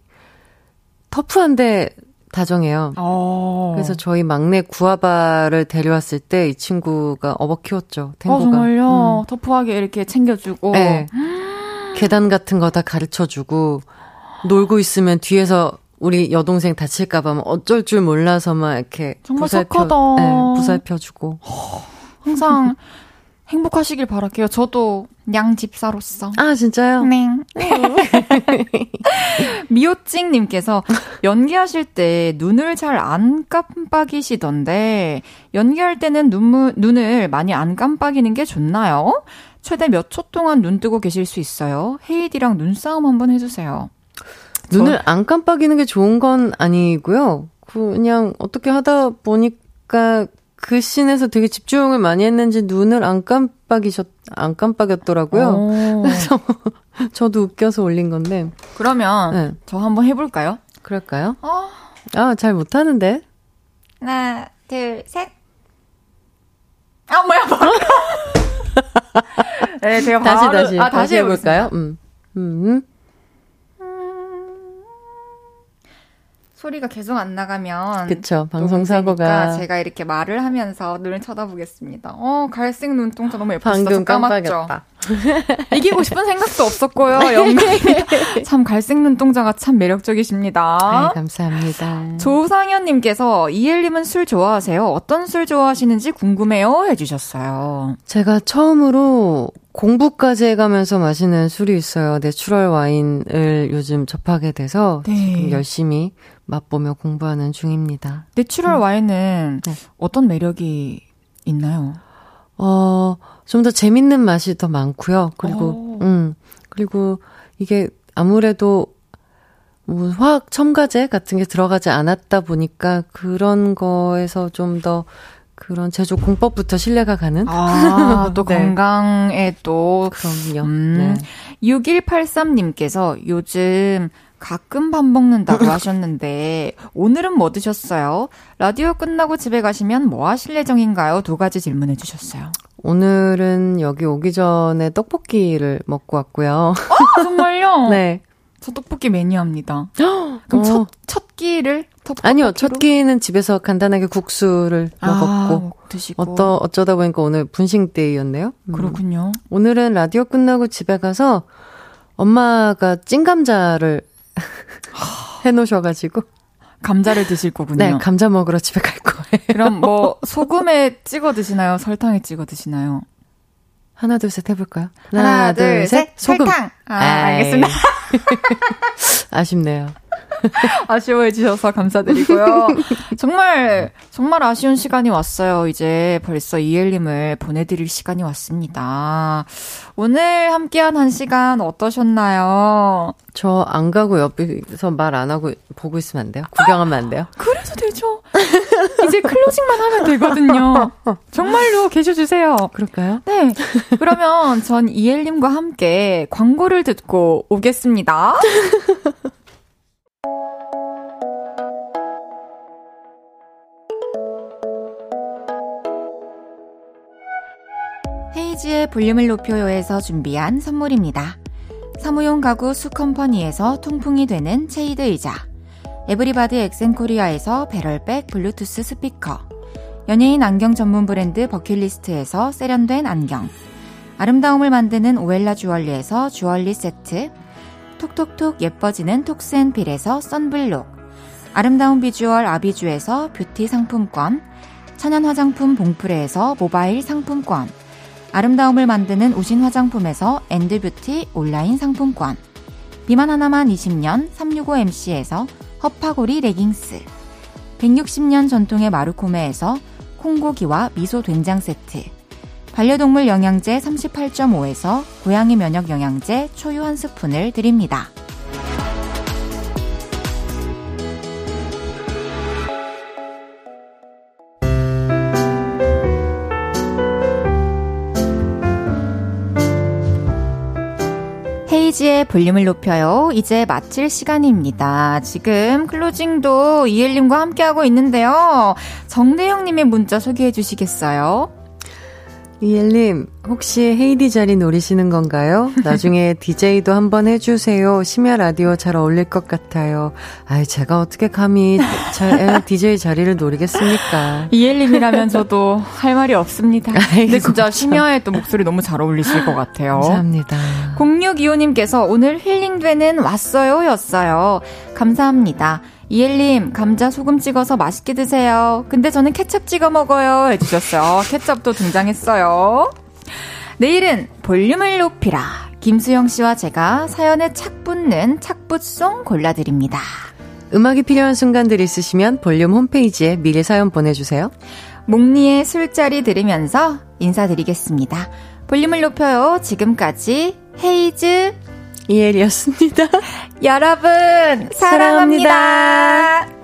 Speaker 3: 터프한데 다정해요. 오. 어. 그래서 저희 막내 구아바를 데려왔을 때 이 친구가 업어 키웠죠. 탱고가. 어,
Speaker 1: 정말요? 음. 터프하게 이렇게 챙겨주고. 네.
Speaker 3: 계단 같은 거 다 가르쳐주고 놀고 있으면 뒤에서 우리 여동생 다칠까봐 어쩔 줄 몰라서 막 이렇게
Speaker 1: 정말 부살펴, 착하다.
Speaker 3: 네, 부살펴주고
Speaker 1: 항상 행복하시길 바랄게요. 저도 양 집사로서.
Speaker 3: 아, 진짜요?
Speaker 1: 네. 미호찡님께서 연기하실 때 눈을 잘 안 깜빡이시던데, 연기할 때는 눈, 눈을 많이 안 깜빡이는 게 좋나요? 최대 몇 초 동안 눈 뜨고 계실 수 있어요? 헤이디랑 눈싸움 한번 해주세요.
Speaker 3: 눈을 안 깜빡이는 게 좋은 건 아니고요. 그냥 어떻게 하다 보니까 그 씬에서 되게 집중을 많이 했는지 눈을 안 깜빡이셨, 안 깜빡였더라고요. 그래서 저도 웃겨서 올린 건데.
Speaker 1: 그러면 네. 저 한번 해볼까요?
Speaker 3: 그럴까요? 어. 아, 잘 못하는데.
Speaker 1: 하나, 둘, 셋. 아, 뭐야, 뭐. 네, 제가
Speaker 3: 다시, 바로, 다시, 아, 다시, 다시 해볼까요? 음. 음.
Speaker 1: 소리가 계속 안 나가면
Speaker 3: 그쵸 방송 사고가
Speaker 1: 제가 이렇게 말을 하면서 눈을 쳐다보겠습니다. 어 갈색 눈동자 너무 예뻤어. 방금 까맣죠. 이기고 싶은 생각도 없었고요. 영광참 갈색 눈동자가 참 매력적이십니다.
Speaker 3: 아, 감사합니다.
Speaker 1: 조상현님께서 이엘님은 술 좋아하세요? 어떤 술 좋아하시는지 궁금해요 해주셨어요.
Speaker 3: 제가 처음으로 공부까지 해가면서 마시는 술이 있어요. 내추럴 와인을 요즘 접하게 돼서 네. 지금 열심히 맛보며 공부하는 중입니다.
Speaker 1: 내추럴 음. 와인은 네. 어떤 매력이 있나요?
Speaker 3: 어, 좀 더 재밌는 맛이 더 많고요. 그리고, 오. 음, 그리고 이게 아무래도 뭐 화학 첨가제 같은 게 들어가지 않았다 보니까 그런 거에서 좀 더 그런 제조 공법부터 신뢰가 가는.
Speaker 1: 아, 또 네. 건강에 또.
Speaker 3: 그럼요. 음,
Speaker 1: 네. 6183님께서 요즘 가끔 밥 먹는다고 하셨는데 오늘은 뭐 드셨어요? 라디오 끝나고 집에 가시면 뭐 하실 예정인가요? 두 가지 질문해 주셨어요.
Speaker 3: 오늘은 여기 오기 전에 떡볶이를 먹고 왔고요.
Speaker 1: 어, 정말요?
Speaker 3: 네.
Speaker 1: 저 떡볶이 매니아입니다. 그럼 어. 첫, 첫 끼를?
Speaker 3: 아니요, 첫 끼는 집에서 간단하게 국수를 아, 먹었고. 드시고. 어떠, 어쩌다 보니까 오늘 분식데이였네요.
Speaker 1: 음. 그렇군요.
Speaker 3: 오늘은 라디오 끝나고 집에 가서 엄마가 찐감자를 해놓으셔가지고.
Speaker 1: 감자를 드실 거군요.
Speaker 3: 네, 감자 먹으러 집에 갈 거예요.
Speaker 1: 그럼 뭐 소금에 찍어 드시나요? 설탕에 찍어 드시나요?
Speaker 3: 하나 둘 셋 해볼까요?
Speaker 1: 하나, 하나 둘, 셋. 소금. 설탕. 아, 알겠습니다.
Speaker 3: 아쉽네요.
Speaker 1: 아쉬워해 주셔서 감사드리고요. 정말, 정말 아쉬운 시간이 왔어요. 이제 벌써 이엘님을 보내드릴 시간이 왔습니다. 오늘 함께한 한 시간 어떠셨나요?
Speaker 3: 저 안 가고 옆에서 말 안 하고 보고 있으면 안 돼요? 구경하면 안 돼요?
Speaker 1: 그래도 되죠. 이제 클로징만 하면 되거든요. 정말로 계셔주세요.
Speaker 3: 그럴까요?
Speaker 1: 네. 그러면 전 이엘님과 함께 광고를 듣고 오겠습니다. 헤이지의 볼륨을 높여요에서 준비한 선물입니다. 사무용 가구 수컴퍼니에서 통풍이 되는 체이드 의자 에브리바드 엑센코리아에서 배럴백 블루투스 스피커 연예인 안경 전문 브랜드 버킷리스트에서 세련된 안경 아름다움을 만드는 오엘라 주얼리에서 주얼리 세트 톡톡톡 예뻐지는 톡스앤필에서 썬블록. 아름다운 비주얼 아비주에서 뷰티 상품권. 천연 화장품 봉프레에서 모바일 상품권. 아름다움을 만드는 우신 화장품에서 엔드뷰티 온라인 상품권. 비만 하나만 20년 365MC에서 허파고리 레깅스. 160년 전통의 마루코메에서 콩고기와 미소 된장 세트 반려동물 영양제 38.5에서 고양이 면역 영양제 초유 한 스푼을 드립니다. 헤이지의 볼륨을 높여요. 이제 마칠 시간입니다. 지금 클로징도 이엘님과 함께하고 있는데요. 정대영님의 문자 소개해 주시겠어요?
Speaker 3: 이엘님, 혹시 헤이디 자리 노리시는 건가요? 나중에 DJ도 한번 해주세요. 심야 라디오 잘 어울릴 것 같아요. 아이, 제가 어떻게 감히 잘, DJ 자리를 노리겠습니까?
Speaker 1: 이엘님이라면 저도 할 말이 없습니다. 아이고, 근데 진짜 심야에 또 목소리 너무 잘 어울리실 것 같아요.
Speaker 3: 감사합니다.
Speaker 1: 0625님께서 오늘 힐링되는 왔어요 였어요. 감사합니다. 이엘님, 감자 소금 찍어서 맛있게 드세요. 근데 저는 케첩 찍어 먹어요. 해주셨어요. 케첩도 등장했어요. 내일은 볼륨을 높이라. 김수영 씨와 제가 사연에 착 붙는 착붙송 골라드립니다.
Speaker 3: 음악이 필요한 순간들 있으시면 볼륨 홈페이지에 미리 사연 보내주세요.
Speaker 1: 목리의 술자리 들으면서 인사드리겠습니다. 볼륨을 높여요. 지금까지 헤이즈
Speaker 3: 이엘이었습니다.
Speaker 1: 여러분, 사랑합니다. 사랑합니다.